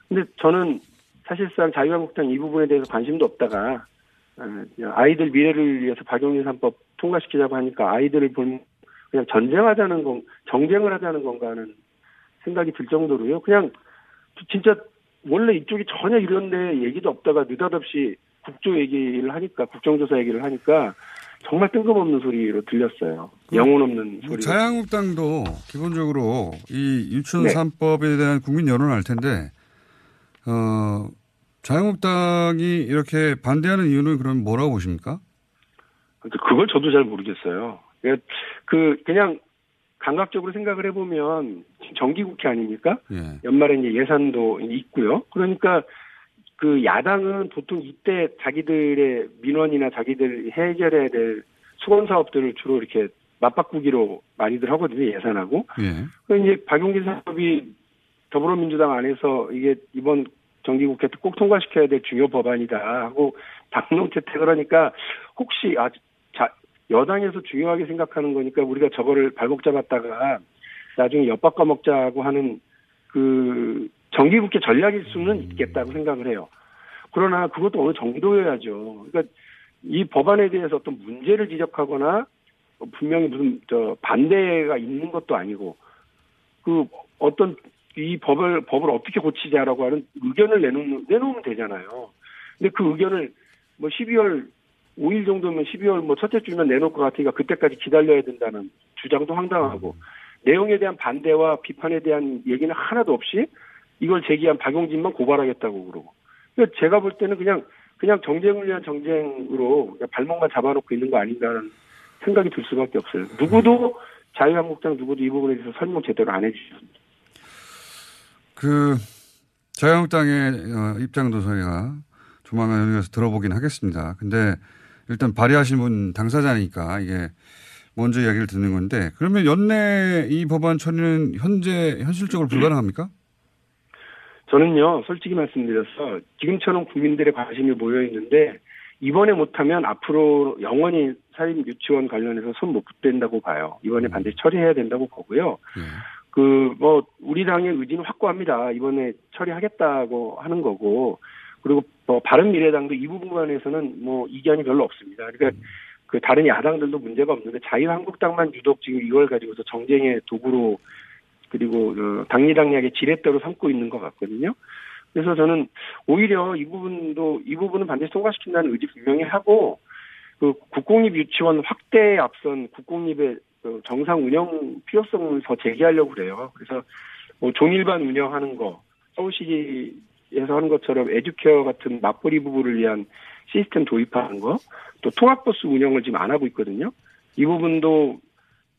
근데 저는 사실상 자유한국당 이 부분에 대해서 관심도 없다가 어, 아이들 미래를 위해서 박용진 3법 통과시키자고 하니까 아이들을 본 그냥 전쟁하자는 건 정쟁을 하자는 건가 하는 생각이 들 정도로요. 그냥 진짜 원래 이쪽이 전혀 이런 데 얘기도 없다가 느닷없이 국조 얘기를 하니까 국정조사 얘기를 하니까 정말 뜬금없는 소리로 들렸어요. 영혼 없는 소리. 자유한국당도 기본적으로 이 유치원 네. 3법에 대한 국민 여론을 알 텐데, 어, 자유한국당이 이렇게 반대하는 이유는 그럼 뭐라고 보십니까? 그걸 저도 잘 모르겠어요. 그- 그 그냥 감각적으로 생각을 해보면 정기국회 아닙니까? 예. 연말에 이제 예산도 있고요. 그러니까 그 야당은 보통 이때 자기들의 민원이나 자기들 해결해야 될 수건 사업들을 주로 이렇게 맞바꾸기로 많이들 하거든요. 예산하고. 예. 그 이제 박용진 사업이 더불어민주당 안에서 이게 이번 정기국회 때 꼭 통과시켜야 될 중요 법안이다 하고 당론 채택을 하니까 혹시 아 자, 여당에서 중요하게 생각하는 거니까 우리가 저거를 발목 잡았다가 나중에 엿바꿔 먹자고 하는 그 정기국회 전략일 수는 있겠다고 생각을 해요. 그러나 그것도 어느 정도여야죠. 그러니까 이 법안에 대해서 어떤 문제를 지적하거나 분명히 무슨 저 반대가 있는 것도 아니고 그 어떤 이 법을 법을 어떻게 고치자라고 하는 의견을 내놓는 내놓으면 되잖아요. 근데 그 의견을 뭐 12월 5일 정도면 12월 뭐 첫째 주면 내놓을 것 같으니까 그때까지 기다려야 된다는 주장도 황당하고 내용에 대한 반대와 비판에 대한 얘기는 하나도 없이 이걸 제기한 박용진만 고발하겠다고 그러고. 그러니까 제가 볼 때는 그냥 그냥 정쟁을 위한 정쟁으로 발목만 잡아놓고 있는 거 아닌가라는 생각이 들 수밖에 없어요. 누구도 자유한국당 누구도 이 부분에 대해서 설명 제대로 안 해주셨습니다. 그, 자유한국당의 어, 입장도 저희가 조만간 연구해서 들어보긴 하겠습니다. 근데 일단 발의하신 분 당사자니까 이게 먼저 이야기를 듣는 건데 그러면 연내 이 법안 처리는 현재 현실적으로 불가능합니까? 저는요, 솔직히 말씀드려서 지금처럼 국민들의 관심이 모여 있는데 이번에 못하면 앞으로 영원히 사립 유치원 관련해서 손 못 붙댄다고 봐요. 이번에 반드시 처리해야 된다고 보고요. 그뭐 우리 당의 의지는 확고합니다. 이번에 처리하겠다고 하는 거고 그리고 뭐 바른 미래당도 이 부분에서는 뭐 이견이 별로 없습니다. 그러니까 그 다른 야당들도 문제가 없는데 자유한국당만 유독 지금 이걸 가지고서 정쟁의 도구로 그리고 어, 당리당략의 지렛대로 삼고 있는 것 같거든요. 그래서 저는 오히려 이 부분도 이 부분은 반드시 통과시킨다는 의지 분명히 하고 그 국공립 유치원 확대에 앞선 국공립의 그 정상 운영 필요성을 더 제기하려고 그래요. 그래서 뭐 종일반 운영하는 거 서울시에서 하는 것처럼 에듀케어 같은 맞벌이 부부를 위한 시스템 도입하는 거, 또 통학버스 운영을 지금 안 하고 있거든요. 이 부분도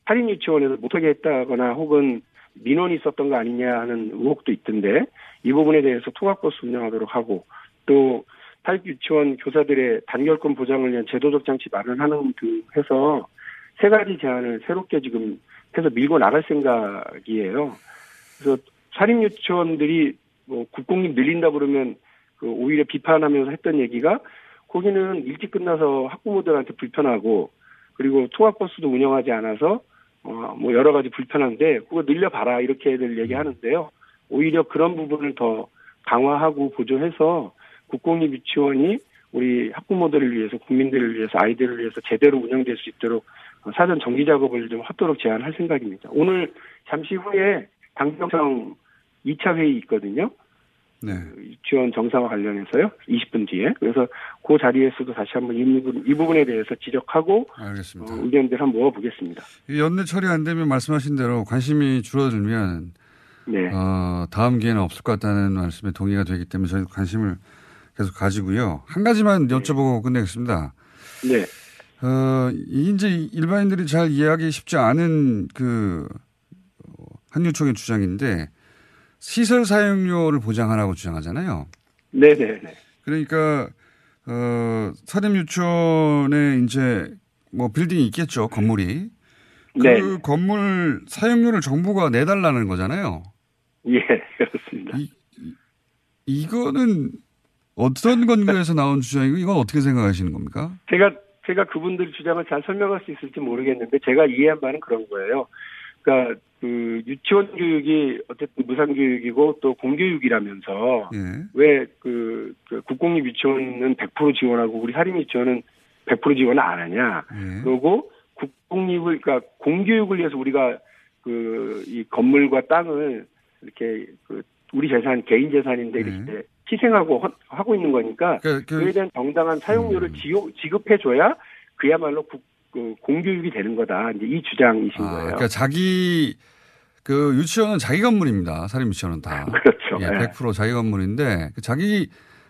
할인 유치원에서 못하게 했다거나 혹은 민원이 있었던 거 아니냐 하는 의혹도 있던데 이 부분에 대해서 통학버스 운영하도록 하고 또탈 유치원 교사들의 단결권 보장을 위한 제도적 장치 마련하는 등 해서 세 가지 제안을 새롭게 지금 해서 밀고 나갈 생각이에요. 그래서 사립 유치원들이 뭐 국공립 늘린다 그러면 그 오히려 비판하면서 했던 얘기가 거기는 일찍 끝나서 학부모들한테 불편하고 그리고 통학버스도 운영하지 않아서 어 뭐 여러 가지 불편한데 그거 늘려봐라 이렇게들 얘기하는데요. 오히려 그런 부분을 더 강화하고 보조해서 국공립 유치원이 우리 학부모들을 위해서 국민들을 위해서 아이들을 위해서 제대로 운영될 수 있도록 사전 정기 작업을 좀 하도록 제안할 생각입니다. 오늘 잠시 후에 당정청 2차 회의 있거든요. 네. 유치원 정상화 관련해서요. 20분 뒤에. 그래서 그 자리에서도 다시 한번 이, 부분, 이 부분에 대해서 지적하고 알겠습니다. 어, 의견들 한번 모아보겠습니다. 연내 처리 안 되면 말씀하신 대로 관심이 줄어들면 네. 어, 다음 기회는 없을 것 같다는 말씀에 동의가 되기 때문에 저희 관심을 계속 가지고요. 한 가지만 여쭤보고 끝내겠습니다. 네. 어, 이제 일반인들이 잘 이해하기 쉽지 않은 그 어, 한유총의 주장인데 시설 사용료를 보장하라고 주장하잖아요. 네네네. 그러니까 어, 사립 유치원에 이제 뭐 빌딩이 있겠죠 건물이. 그 네. 건물 사용료를 정부가 내달라는 거잖아요. 예, 그렇습니다. 이, 이거는 어떤 근거에서 나온 주장이고 이건 어떻게 생각하시는 겁니까? 제가 제가 그분들 주장을 잘 설명할 수 있을지 모르겠는데 제가 이해한 바는 그런 거예요. 그러니까 그 유치원 교육이 어쨌든 무상 교육이고 또 공교육이라면서 예. 왜그 그 국공립 유치원은 100% 지원하고 우리 사립 유치원은 100% 지원을 안 하냐? 예. 그리고 국공립을 그러니까 공교육을 위해서 우리가 그 이 건물과 땅을 이렇게 그 우리 재산 개인 재산인데 이렇게 희생하고 허- 하고 있는 거니까 네. 그- 그- 그에 대한 정당한 사용료를 지요- 지급해줘야 그야말로 국, 그 공교육이 되는 거다. 이제 이 주장이신 아, 거예요. 그러니까 자기 그 유치원은 자기 건물입니다. 사립 유치원은 다. <laughs> 그렇죠. 예, 네. 100% 자기 건물인데 그 자기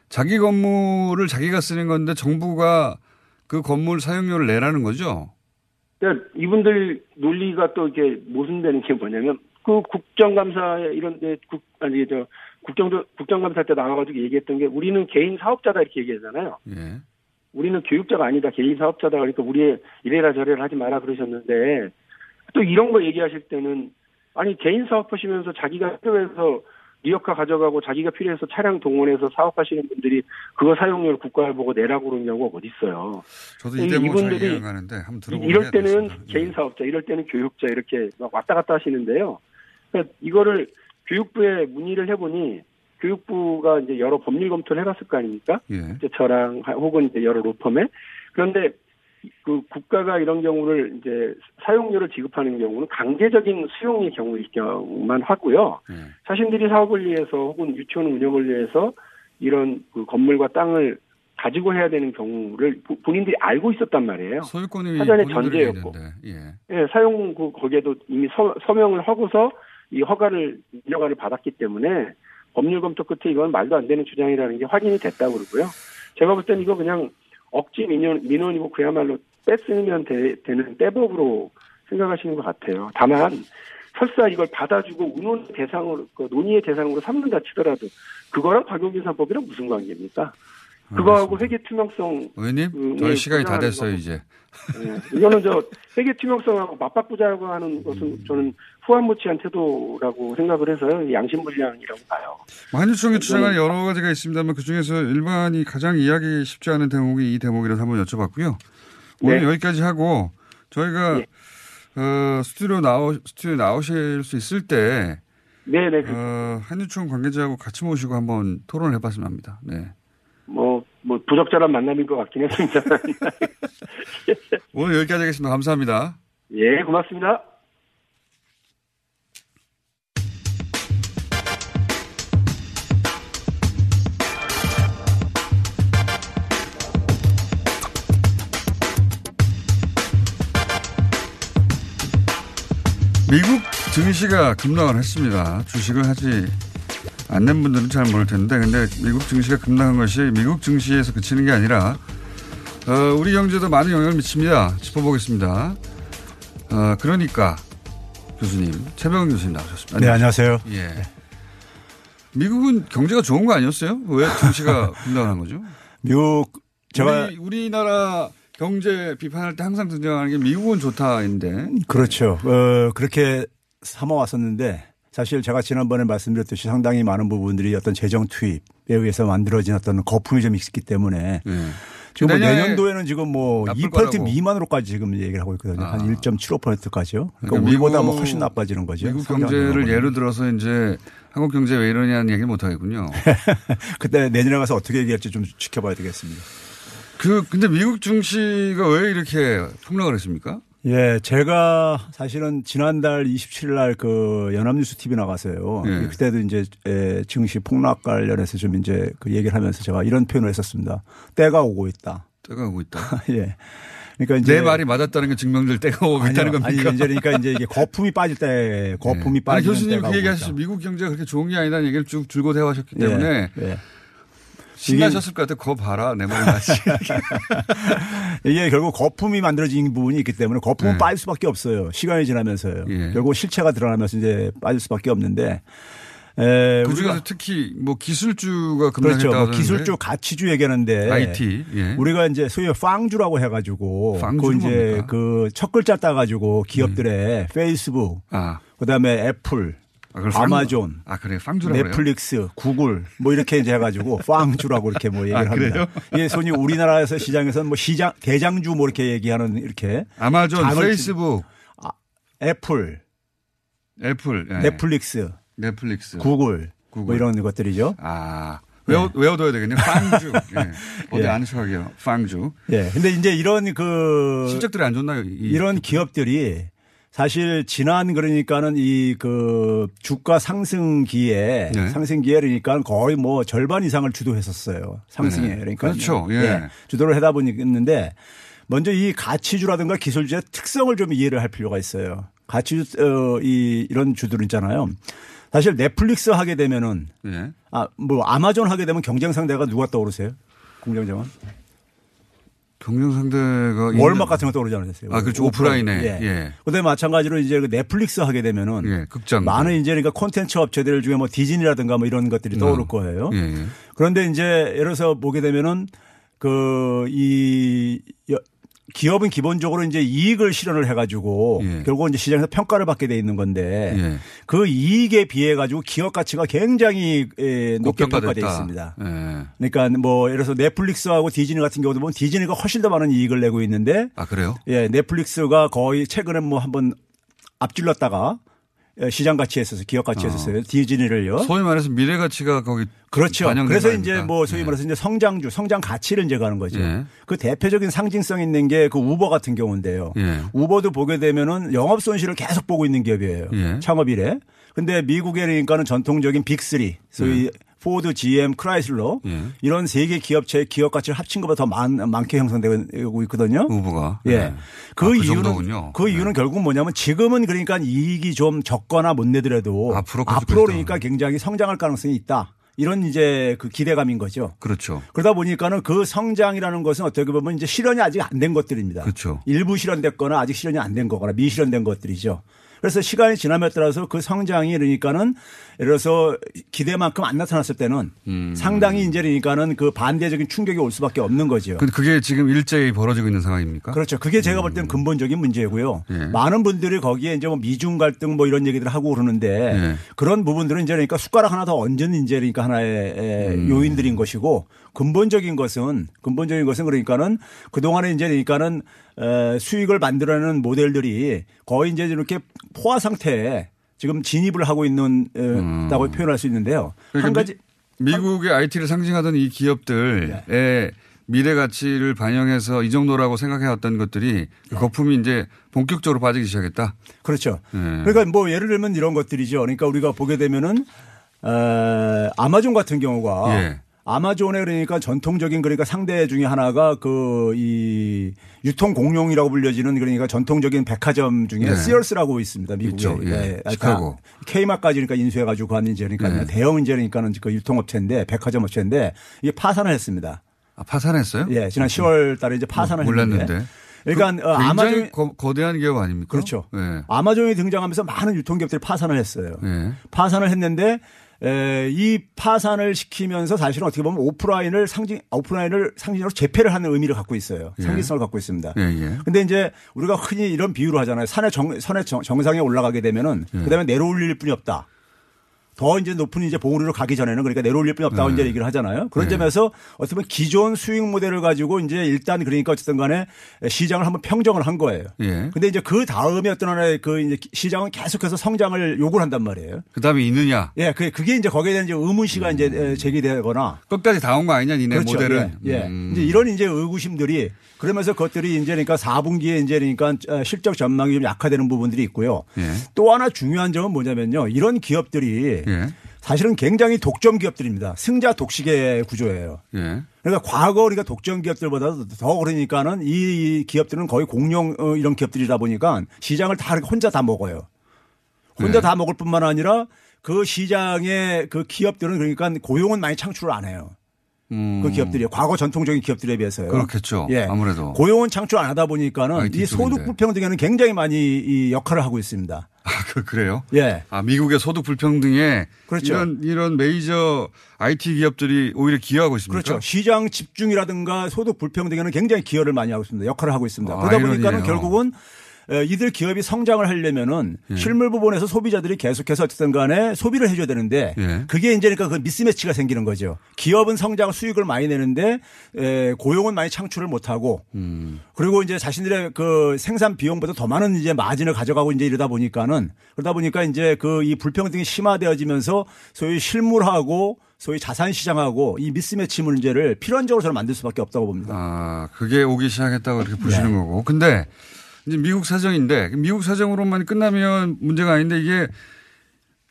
자기 건물을 자기가 쓰는 건데 정부가 그 건물 사용료를 내라는 거죠. 그러니까 이분들 논리가 또 이게 모순되는 게 뭐냐면 그 국정감사 이런 데 국, 아니 저 국정도 국정감사 때 나와가지고 얘기했던 게 우리는 개인 사업자다 이렇게 얘기하잖아요. 예. 우리는 교육자가 아니다 개인 사업자다 그러니까 우리 이래라 저래라 하지 마라 그러셨는데 또 이런 거 얘기하실 때는 아니 개인 사업하시면서 자기가 필요해서 리어카 가져가고 자기가 필요해서 차량 동원해서 사업하시는 분들이 그거 사용료를 국가를 보고 내라고 경우가 어디 있어요. 저도 이 대목 잘 이해가 가는데 한번 들어보면 이럴 때는 개인 사업자, 이럴 때는 교육자 이렇게 막 왔다 갔다 하시는데요. 그러니까 이거를 교육부에 문의를 해보니 교육부가 이제 여러 법률 검토를 해봤을 거 아닙니까? 예. 이제 저랑 혹은 이제 여러 로펌에 그런데 그 국가가 이런 경우를 이제 사용료를 지급하는 경우는 강제적인 수용의 경우일 경우만 하고요. 예. 자신들이 사업을 위해서 혹은 유치원 운영을 위해서 이런 그 건물과 땅을 가지고 해야 되는 경우를 부- 본인들이 알고 있었단 말이에요. 소유권이 사전에 전제였고. 예. 예, 사용 그 거기에도 이미 서, 서명을 하고서 이 허가를 인허가를 받았기 때문에 법률 검토 끝에 이건 말도 안 되는 주장이라는 게 확인이 됐다고 그러고요. 제가 볼 때는 이거 그냥 억지 민원 민원이고 그야말로 뺐으면 되, 는 떼법으로 생각하시는 것 같아요. 다만 설사 이걸 받아주고 운원 대상으로 그 논의의 대상으로 삼는다 치더라도 그거랑 박용진 사법이랑 무슨 관계입니까? 그거하고 회계 투명성 의원님, 그, 저희 예, 시간이 다 됐어요 거. 이제. 예, 이거는 저 세계 투명성하고 맞바꾸자고 하는 것은 음. 저는 후한무치한 태도라고 생각을 해서요. 양심불량이라고 봐요. 한유총의 주장은 이거는- 여러 가지가 있습니다만 그 중에서 일반이 가장 이해하기 쉽지 않은 대목이 이 대목이라서 한번 여쭤봤고요. 오늘 네. 여기까지 하고 저희가 어, 스튜디오 나오 스튜디오 나오실 수 있을 때 네네. 어, 한유총 관계자하고 같이 모시고 한번 토론을 해봤으면 합니다. 네. 뭐, 뭐, 부적절한 만남인 것 같긴 했습니다. <laughs> 오늘 여기까지 하겠습니다. 감사합니다. 예, 고맙습니다. 미국 증시가 급락을 했습니다. 주식을 하지 않는 분들은 잘 모를 텐데, 근데 미국 증시가 급락한 것이 미국 증시에서 그치는 게 아니라, 어, 우리 경제도 많은 영향을 미칩니다. 짚어보겠습니다. 어, 그러니까, 교수님, 최병훈 교수님 나오셨습니다. 네, 안녕하세요. 예. 미국은 경제가 좋은 거 아니었어요? 왜 증시가 <laughs> 급락한 거죠? 미국, 제가. 우리, 우리나라 경제 비판할 때 항상 등장하는 게 미국은 좋다인데. 그렇죠. 어, 그렇게 삼아 왔었는데 사실 제가 지난번에 말씀드렸듯이 상당히 많은 부분들이 어떤 재정 투입에 의해서 만들어진 어떤 거품이 좀 있기 때문에 지금 뭐 내년도에는 지금 뭐 나쁠 2% 거라고. 미만으로까지 지금 얘기를 하고 있거든요. 한 1.75%까지요. 그러니까, 그러니까 우리보다 뭐 훨씬 나빠지는 거죠. 미국 경제를. 예로 들어서 이제 한국 경제 왜 이러냐는 얘기를 못 하겠군요. <laughs> 그때 내년에 가서 어떻게 얘기할지 좀 지켜봐야 되겠습니다. 그 근데 미국 증시가 왜 이렇게 폭락을 했습니까? 예, 제가 사실은 지난달 27일 날 그 연합뉴스 TV 나가서요. 예. 그때도 이제 에, 증시 폭락 관련해서 좀 이제 그 얘기를 하면서 제가 이런 표현을 했었습니다. 때가 오고 있다. 때가 오고 있다. <laughs> 예. 그러니까 이제 내 말이 맞았다는 게 증명될 때가 오고 아니요, 있다는 겁니까? 아니 이제 그러니까 이제 이게 거품이 빠질 때 <laughs> 거품이 아니, 빠지는 교수님 때가 그 얘기 오고 하셨죠. 있다. 미국 경제가 그렇게 좋은 게 아니라는 얘기를 쭉 줄곧 해와셨기 예, 때문에 예. 신나셨을 것 같아. 거 봐라. 내 말이 맞지. <laughs> 이게 결국 거품이 만들어진 부분이 있기 때문에 거품은 네. 빠질 수밖에 없어요. 시간이 지나면서요. 예. 결국 실체가 드러나면서 이제 빠질 수밖에 없는데 에, 그 중에서 특히 뭐 기술주가 그렇죠. 뭐 기술주 가치주 얘기하는데 IT, 예. 우리가 이제 소위 빵주라고 해가지고 그 이제? 음. 그첫 글자 따가지고 기업들의 페이스북, 아. 그다음에 애플, 빵- 아마존, 아, 그래요? 빵주라고 그래요? 넷플릭스, 구글 뭐 이렇게 이제 해가지고 <laughs> 빵주라고 이렇게 뭐 얘기를 아, 합니다. 이게 소위 우리나라에서 시장에서는 뭐 시장 대장주 뭐 이렇게 얘기하는 이렇게 아마존, 페이스북, 애플, 애플, 예. 넷플릭스, 넷플릭스, 구글, 구글. 뭐 이런 것들이죠. 아. 외워, 외워둬야 되겠네요. 팡주. <laughs> 예. 어디 예. 아는 척하게요. 팡주. 예. 근데 이제 이런 그 실적들이 안 좋나요? 이- 이런 기업들이 사실 지난 그러니까는 이 그 주가 상승기에 네. 상승기에 그러니까 거의 뭐 절반 이상을 주도했었어요. 상승에 네. 그러니까 그렇죠. 예. 주도를 하다 보니 있는데 먼저 이 가치주라든가 기술주의 특성을 좀 이해를 할 필요가 있어요. 가치주 어, 이 이런 주들 있잖아요. 사실 넷플릭스 하게 되면은 예. 아뭐 아마존 하게 되면 경쟁 상대가 누가 떠오르세요? 공정장은? 경쟁 상대가 월막 같은 거 떠오르지 않으셨어요? 아, 그렇죠. 오프라인에. 예. 예. 그다음에 마찬가지로 이제 그 넷플릭스 하게 되면은 예, 극장. 많은 이제 그러니까 콘텐츠 업체들 중에 뭐 디즈니라든가 뭐 이런 것들이 떠오를 음. 거예요. 예, 예. 그런데 이제 예를 들어서 보게 되면은 그이 기업은 기본적으로 이제 이익을 실현을 해가지고 예. 결국 이제 시장에서 평가를 받게 돼 있는 건데 예. 그 이익에 비해 가지고 기업 가치가 굉장히 에, 높게 평가돼. 있습니다. 예. 그러니까 뭐 예를 들어서 넷플릭스하고 디즈니 같은 경우도 보면 디즈니가 훨씬 더 많은 이익을 내고 있는데 아, 그래요? 예, 넷플릭스가 거의 최근에 뭐 한번 앞질렀다가 예, 시장 가치에 있어서 기업 가치에 있어서요. 디즈니를요. 소위 말해서 미래 가치가 거기 그렇죠. 그래서 거 이제 아닙니까? 뭐 소위 예. 말해서 이제 성장주, 성장 가치를 이제 가는 거죠. 예. 그 대표적인 상징성 있는 게 그 우버 같은 경우인데요. 예. 우버도 보게 되면은 영업 손실을 계속 보고 있는 기업이에요. 예. 창업 이래. 근데 미국에 그러니까는 전통적인 빅3 소위 포드, GM, 크라이슬러 예. 이런 세 개 기업체의 기업 가치를 합친 것보다 더 많, 많게 형성되고 있거든요. 우버가. 예. 예. 그 아, 그 이유는 정도군요. 그 이유는 결국 뭐냐면 지금은 그러니까 이익이 좀 적거나 못 내더라도 앞으로 앞으로. 그러니까 굉장히 성장할 가능성이 있다. 이런 이제 그 기대감인 거죠. 그렇죠. 그러다 보니까는 그 성장이라는 것은 어떻게 보면 이제 실현이 아직 안 된 것들입니다. 그렇죠. 일부 실현됐거나 아직 실현이 안 된 거거나 미실현된 것들이죠. 그래서 시간이 지남에 따라서 그 성장이 그러니까는 예를 들어서 기대만큼 안 나타났을 때는 음. 상당히 이제 그러니까는 그 반대적인 충격이 올 수밖에 없는 거죠. 근데 그게 지금 일제히 벌어지고 있는 상황입니까? 그렇죠. 그게 제가 볼 때는 근본적인 문제고요. 예. 많은 분들이 거기에 이제 뭐 미중 갈등 뭐 이런 얘기들을 하고 그러는데 예. 그런 부분들은 이제 그러니까 숟가락 하나 더 얹은 이제 그러니까 하나의 에, 음. 요인들인 것이고 근본적인 것은 근본적인 것은 그러니까는 그동안에 이제 그러니까는 에, 수익을 만들어내는 모델들이 거의 이제 이렇게 포화 상태에 지금 진입을 하고 있는 에, 다고 표현할 수 있는데요. 한 음. 그러니까 가지 미, 미국의 IT를 상징하던 이 기업들의 미래 가치를 반영해서 이 정도라고 생각해왔던 것들이 그 거품이 이제 본격적으로 빠지기 시작했다. 그렇죠. 예. 그러니까 뭐 예를 들면 이런 것들이죠. 그러니까 우리가 보게 되면은 어, 아마존 같은 경우가 예. 아마존의 그러니까 전통적인 그러니까 상대 중에 하나가 그 이 유통 공룡이라고 불려지는 그러니까 전통적인 백화점 중에 네. 시얼스라고 있습니다. 미국에. 예. 시카고. K마까지 그러니까 인수해 가지고 간 이제 그러니까 네. 대형 이제 그러니까는 그 유통업체인데 백화점 업체인데 이게 파산을 했습니다. 아, 파산했어요? 예, 지난 10월 달에 이제 파산을 뭐, 몰랐는데. 했는데. 그러니까 그 어, 굉장히 아마존 거, 거대한 기업 아닙니까? 그렇죠. 예. 아마존이 등장하면서 많은 유통기업들이 파산을 했어요. 예. 파산을 했는데 에, 이 파산을 시키면서 사실은 어떻게 보면 오프라인을 상징 오프라인을 상징으로 재패를 하는 의미를 갖고 있어요. 예. 상징성을 갖고 있습니다. 예, 예. 근데 이제 우리가 흔히 이런 비유를 하잖아요. 산의 정, 산의 정, 정상에 올라가게 되면은 예. 그다음에 내려올릴 뿐이 없다. 더 이제 높은 이제 봉우리로 가기 전에는 그러니까 내려올릴 필요 없다고 네. 이제 얘기를 하잖아요. 그런 네. 점에서 어떻게 보면 기존 수익 모델을 가지고 이제 일단 그러니까 어쨌든 간에 시장을 한번 평정을 한 거예요. 예. 근데 이제 그 다음에 어떤 하나의 그 이제 시장은 계속해서 성장을 요구를 한단 말이에요. 그 다음에 있느냐. 예, 그게, 그게 이제 거기에 대한 이제 의문시가 이제 에, 제기되거나. 끝까지 다 온 거 아니냐, 니네 그렇죠. 모델은. 예. 예. 음. 이제 이런 이제 의구심들이 그러면서 그것들이 이제 그러니까 4분기에 이제 그러니까 어, 실적 전망이 좀 약화되는 부분들이 있고요. 예. 또 하나 중요한 점은 뭐냐면요. 이런 기업들이 예. 사실은 굉장히 독점 기업들입니다. 승자 독식의 구조예요. 예. 그러니까 과거 우리가 독점 기업들보다 더 그러니까는 이 기업들은 거의 공룡 어, 이런 기업들이다 보니까 시장을 다 혼자 다 먹어요. 혼자 네. 다 먹을 뿐만 아니라 그 시장의 그 기업들은 그러니까 고용은 많이 창출을 안 해요. 음. 그 기업들이 과거 전통적인 기업들에 비해서요. 그렇겠죠. 예. 아무래도. 고용은 창출 안 하다 보니까는 이 소득 쪽인데. 불평 등에는 굉장히 많이 이 역할을 하고 있습니다. 그, 그래요? 예. 아, 미국의 소득 불평등에 그렇죠. 이런 이런 메이저 IT 기업들이 오히려 기여하고 있습니까? 그렇죠. 시장 집중이라든가 소득 불평등에는 굉장히 기여를 많이 하고 있습니다. 역할을 하고 있습니다. 아, 그러다 보니까는 아이러니네요. 결국은 에, 이들 기업이 성장을 하려면은 예. 실물 부분에서 소비자들이 계속해서 어쨌든 간에 소비를 해줘야 되는데 예. 그게 이제 그러니까 그 미스매치가 생기는 거죠. 기업은 성장 수익을 많이 내는데 에, 고용은 많이 창출을 못하고 음. 그리고 이제 자신들의 그 생산 비용보다 더 많은 이제 마진을 가져가고 이제 이러다 보니까는 그러다 보니까 이제 그 이 불평등이 심화되어지면서 소위 실물하고 소위 자산 시장하고 이 미스매치 문제를 필연적으로 저는 만들 수밖에 없다고 봅니다. 아, 그게 오기 시작했다고 이렇게 보시는 네. 거고. 근데 이제 미국 사정인데 미국 사정으로만 끝나면 문제가 아닌데 이게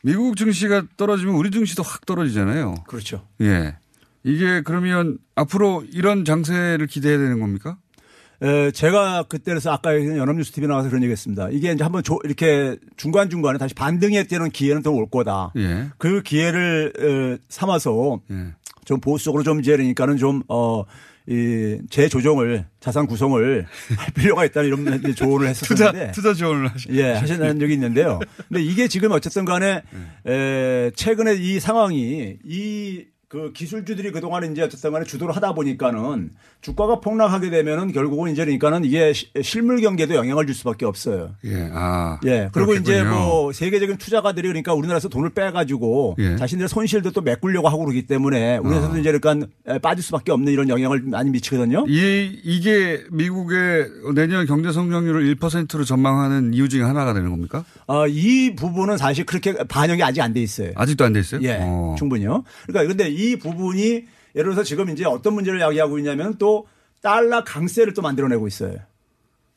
미국 증시가 떨어지면 우리 증시도 확 떨어지잖아요. 그렇죠. 예. 이게 그러면 앞으로 이런 장세를 기대해야 되는 겁니까? 에, 제가 그때에서 아까 연합뉴스 TV 나와서 그런 얘기 했습니다. 이게 이제 한번 조- 이렇게 중간중간에 다시 반등에 뛰는 기회는 또올 거다. 예. 그 기회를 에, 삼아서 예. 좀 보수적으로 좀 이제 그러니까는 좀, 어, 이 재조정을 자산 구성을 <laughs> 할 필요가 있다는 이런 조언을 했었는데 투자 투자 지원을 하시. 예, 하시는 적이 있는데요. 근데 이게 지금 어쨌든 간에 네. 에, 최근에 이 상황이 이 그 기술주들이 그동안 이제 어쨌든 간에 주도를 하다 보니까는 주가가 폭락하게 되면은 결국은 이제 그러니까는 이게 시- 실물 경제도 영향을 줄 수밖에 없어요. 예. 아. 예. 그리고 이제 그렇겠군요. 뭐 세계적인 투자가들이 그러니까 우리나라에서 돈을 빼가지고 예. 자신들의 손실도 또 메꾸려고 하고 그러기 때문에 우리나라도 이제 그러니까 빠질 수밖에 없는 이런 영향을 많이 미치거든요. 이, 이게 미국의 내년 경제 성장률을 1%로 전망하는 이유 중에 하나가 되는 겁니까? 어, 이 부분은 사실 그렇게 반영이 아직 안 돼 있어요. 아직도 안 돼 있어요? 예, 어. 충분히요. 그러니까 근데 이 부분이 예를 들어서 지금 이제 어떤 문제를 야기하고 있냐면 또 달러 강세를 또 만들어내고 있어요.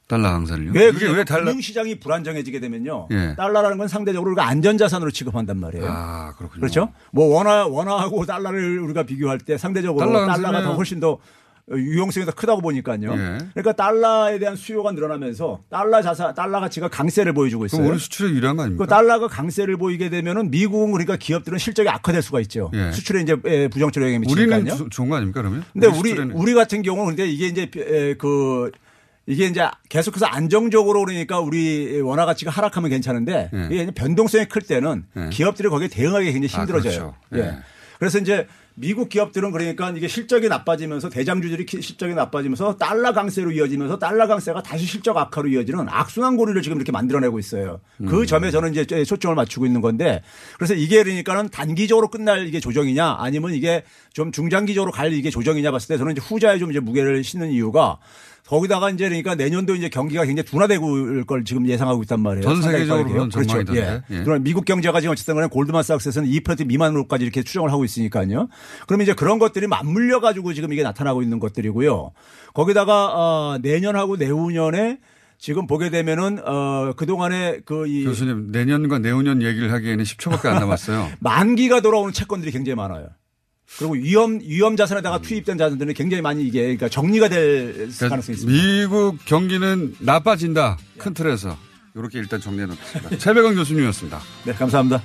달러 강세를요? 왜 그게 왜 달러? 금융시장이 불안정해지게 되면요. 예. 달러라는 건 상대적으로 우리가 안전 자산으로 취급한단 말이에요. 아, 그렇군요. 그렇죠? 뭐 원화 원화하고 달러를 우리가 비교할 때 상대적으로 달러 달러가 강세는- 더 훨씬 더 유용성이 더 크다고 보니까요. 예. 그러니까 달러에 대한 수요가 늘어나면서 달러 자산 달러 가치가 강세를 보여주고 있어요. 우리 수출에 유리한 거 아닙니까? 그 달러가 강세를 보이게 되면은 미국은 그러니까 기업들은 실적이 악화될 수가 있죠. 예. 수출에 이제 예, 부정적으로 영향이 미치니까요. 우리는 조- 좋은 거 아닙니까 그러면? 근데 우리 수출에는. 우리 같은 경우는 근데 이게 이제 에, 그 이게 이제 계속해서 안정적으로 그러니까 우리 원화 가치가 하락하면 괜찮은데 예. 이게 변동성이 클 때는 예. 기업들이 거기에 대응하기 굉장히 아, 힘들어져요. 그렇죠. 예. 예. 그래서 이제 미국 기업들은 그러니까 이게 실적이 나빠지면서 대장주들이 키- 실적이 나빠지면서 달러 강세로 이어지면서 달러 강세가 다시 실적 악화로 이어지는 악순환 고리를 지금 이렇게 만들어내고 있어요. 그 음. 점에 저는 이제 초점을 맞추고 있는 건데 그래서 이게 그러니까는 단기적으로 끝날 이게 조정이냐 아니면 이게 좀 중장기적으로 갈 이게 조정이냐 봤을 때 저는 이제 후자에 좀 이제 무게를 싣는 이유가 거기다가 이제 그러니까 내년도 이제 경기가 굉장히 둔화되고 올걸 지금 예상하고 있단 말이에요. 전 세계적으로. 그런 그렇죠. 예. 예. 미국 경제가 지금 어쨌든 간에 골드만삭스에서는 2% 미만으로까지 이렇게 추정을 하고 있으니까요. 그러면 이제 그런 것들이 맞물려 가지고 지금 이게 나타나고 있는 것들이고요. 거기다가 어 내년하고 내후년에 지금 보게 되면은 어 그동안에 그 이 교수님 내년과 내후년 얘기를 하기에는 10초밖에 안 남았어요. <laughs> 만기가 돌아오는 채권들이 굉장히 많아요. 그리고 위험 위험 자산에다가 투입된 자산들은 굉장히 많이 이게 그러니까 정리가 될 가능성이 있습니다. 미국 경기는 나빠진다. 큰 틀에서. 이렇게 일단 정리해 놓겠습니다. <laughs> 최백원 교수님이었습니다. 네, 감사합니다.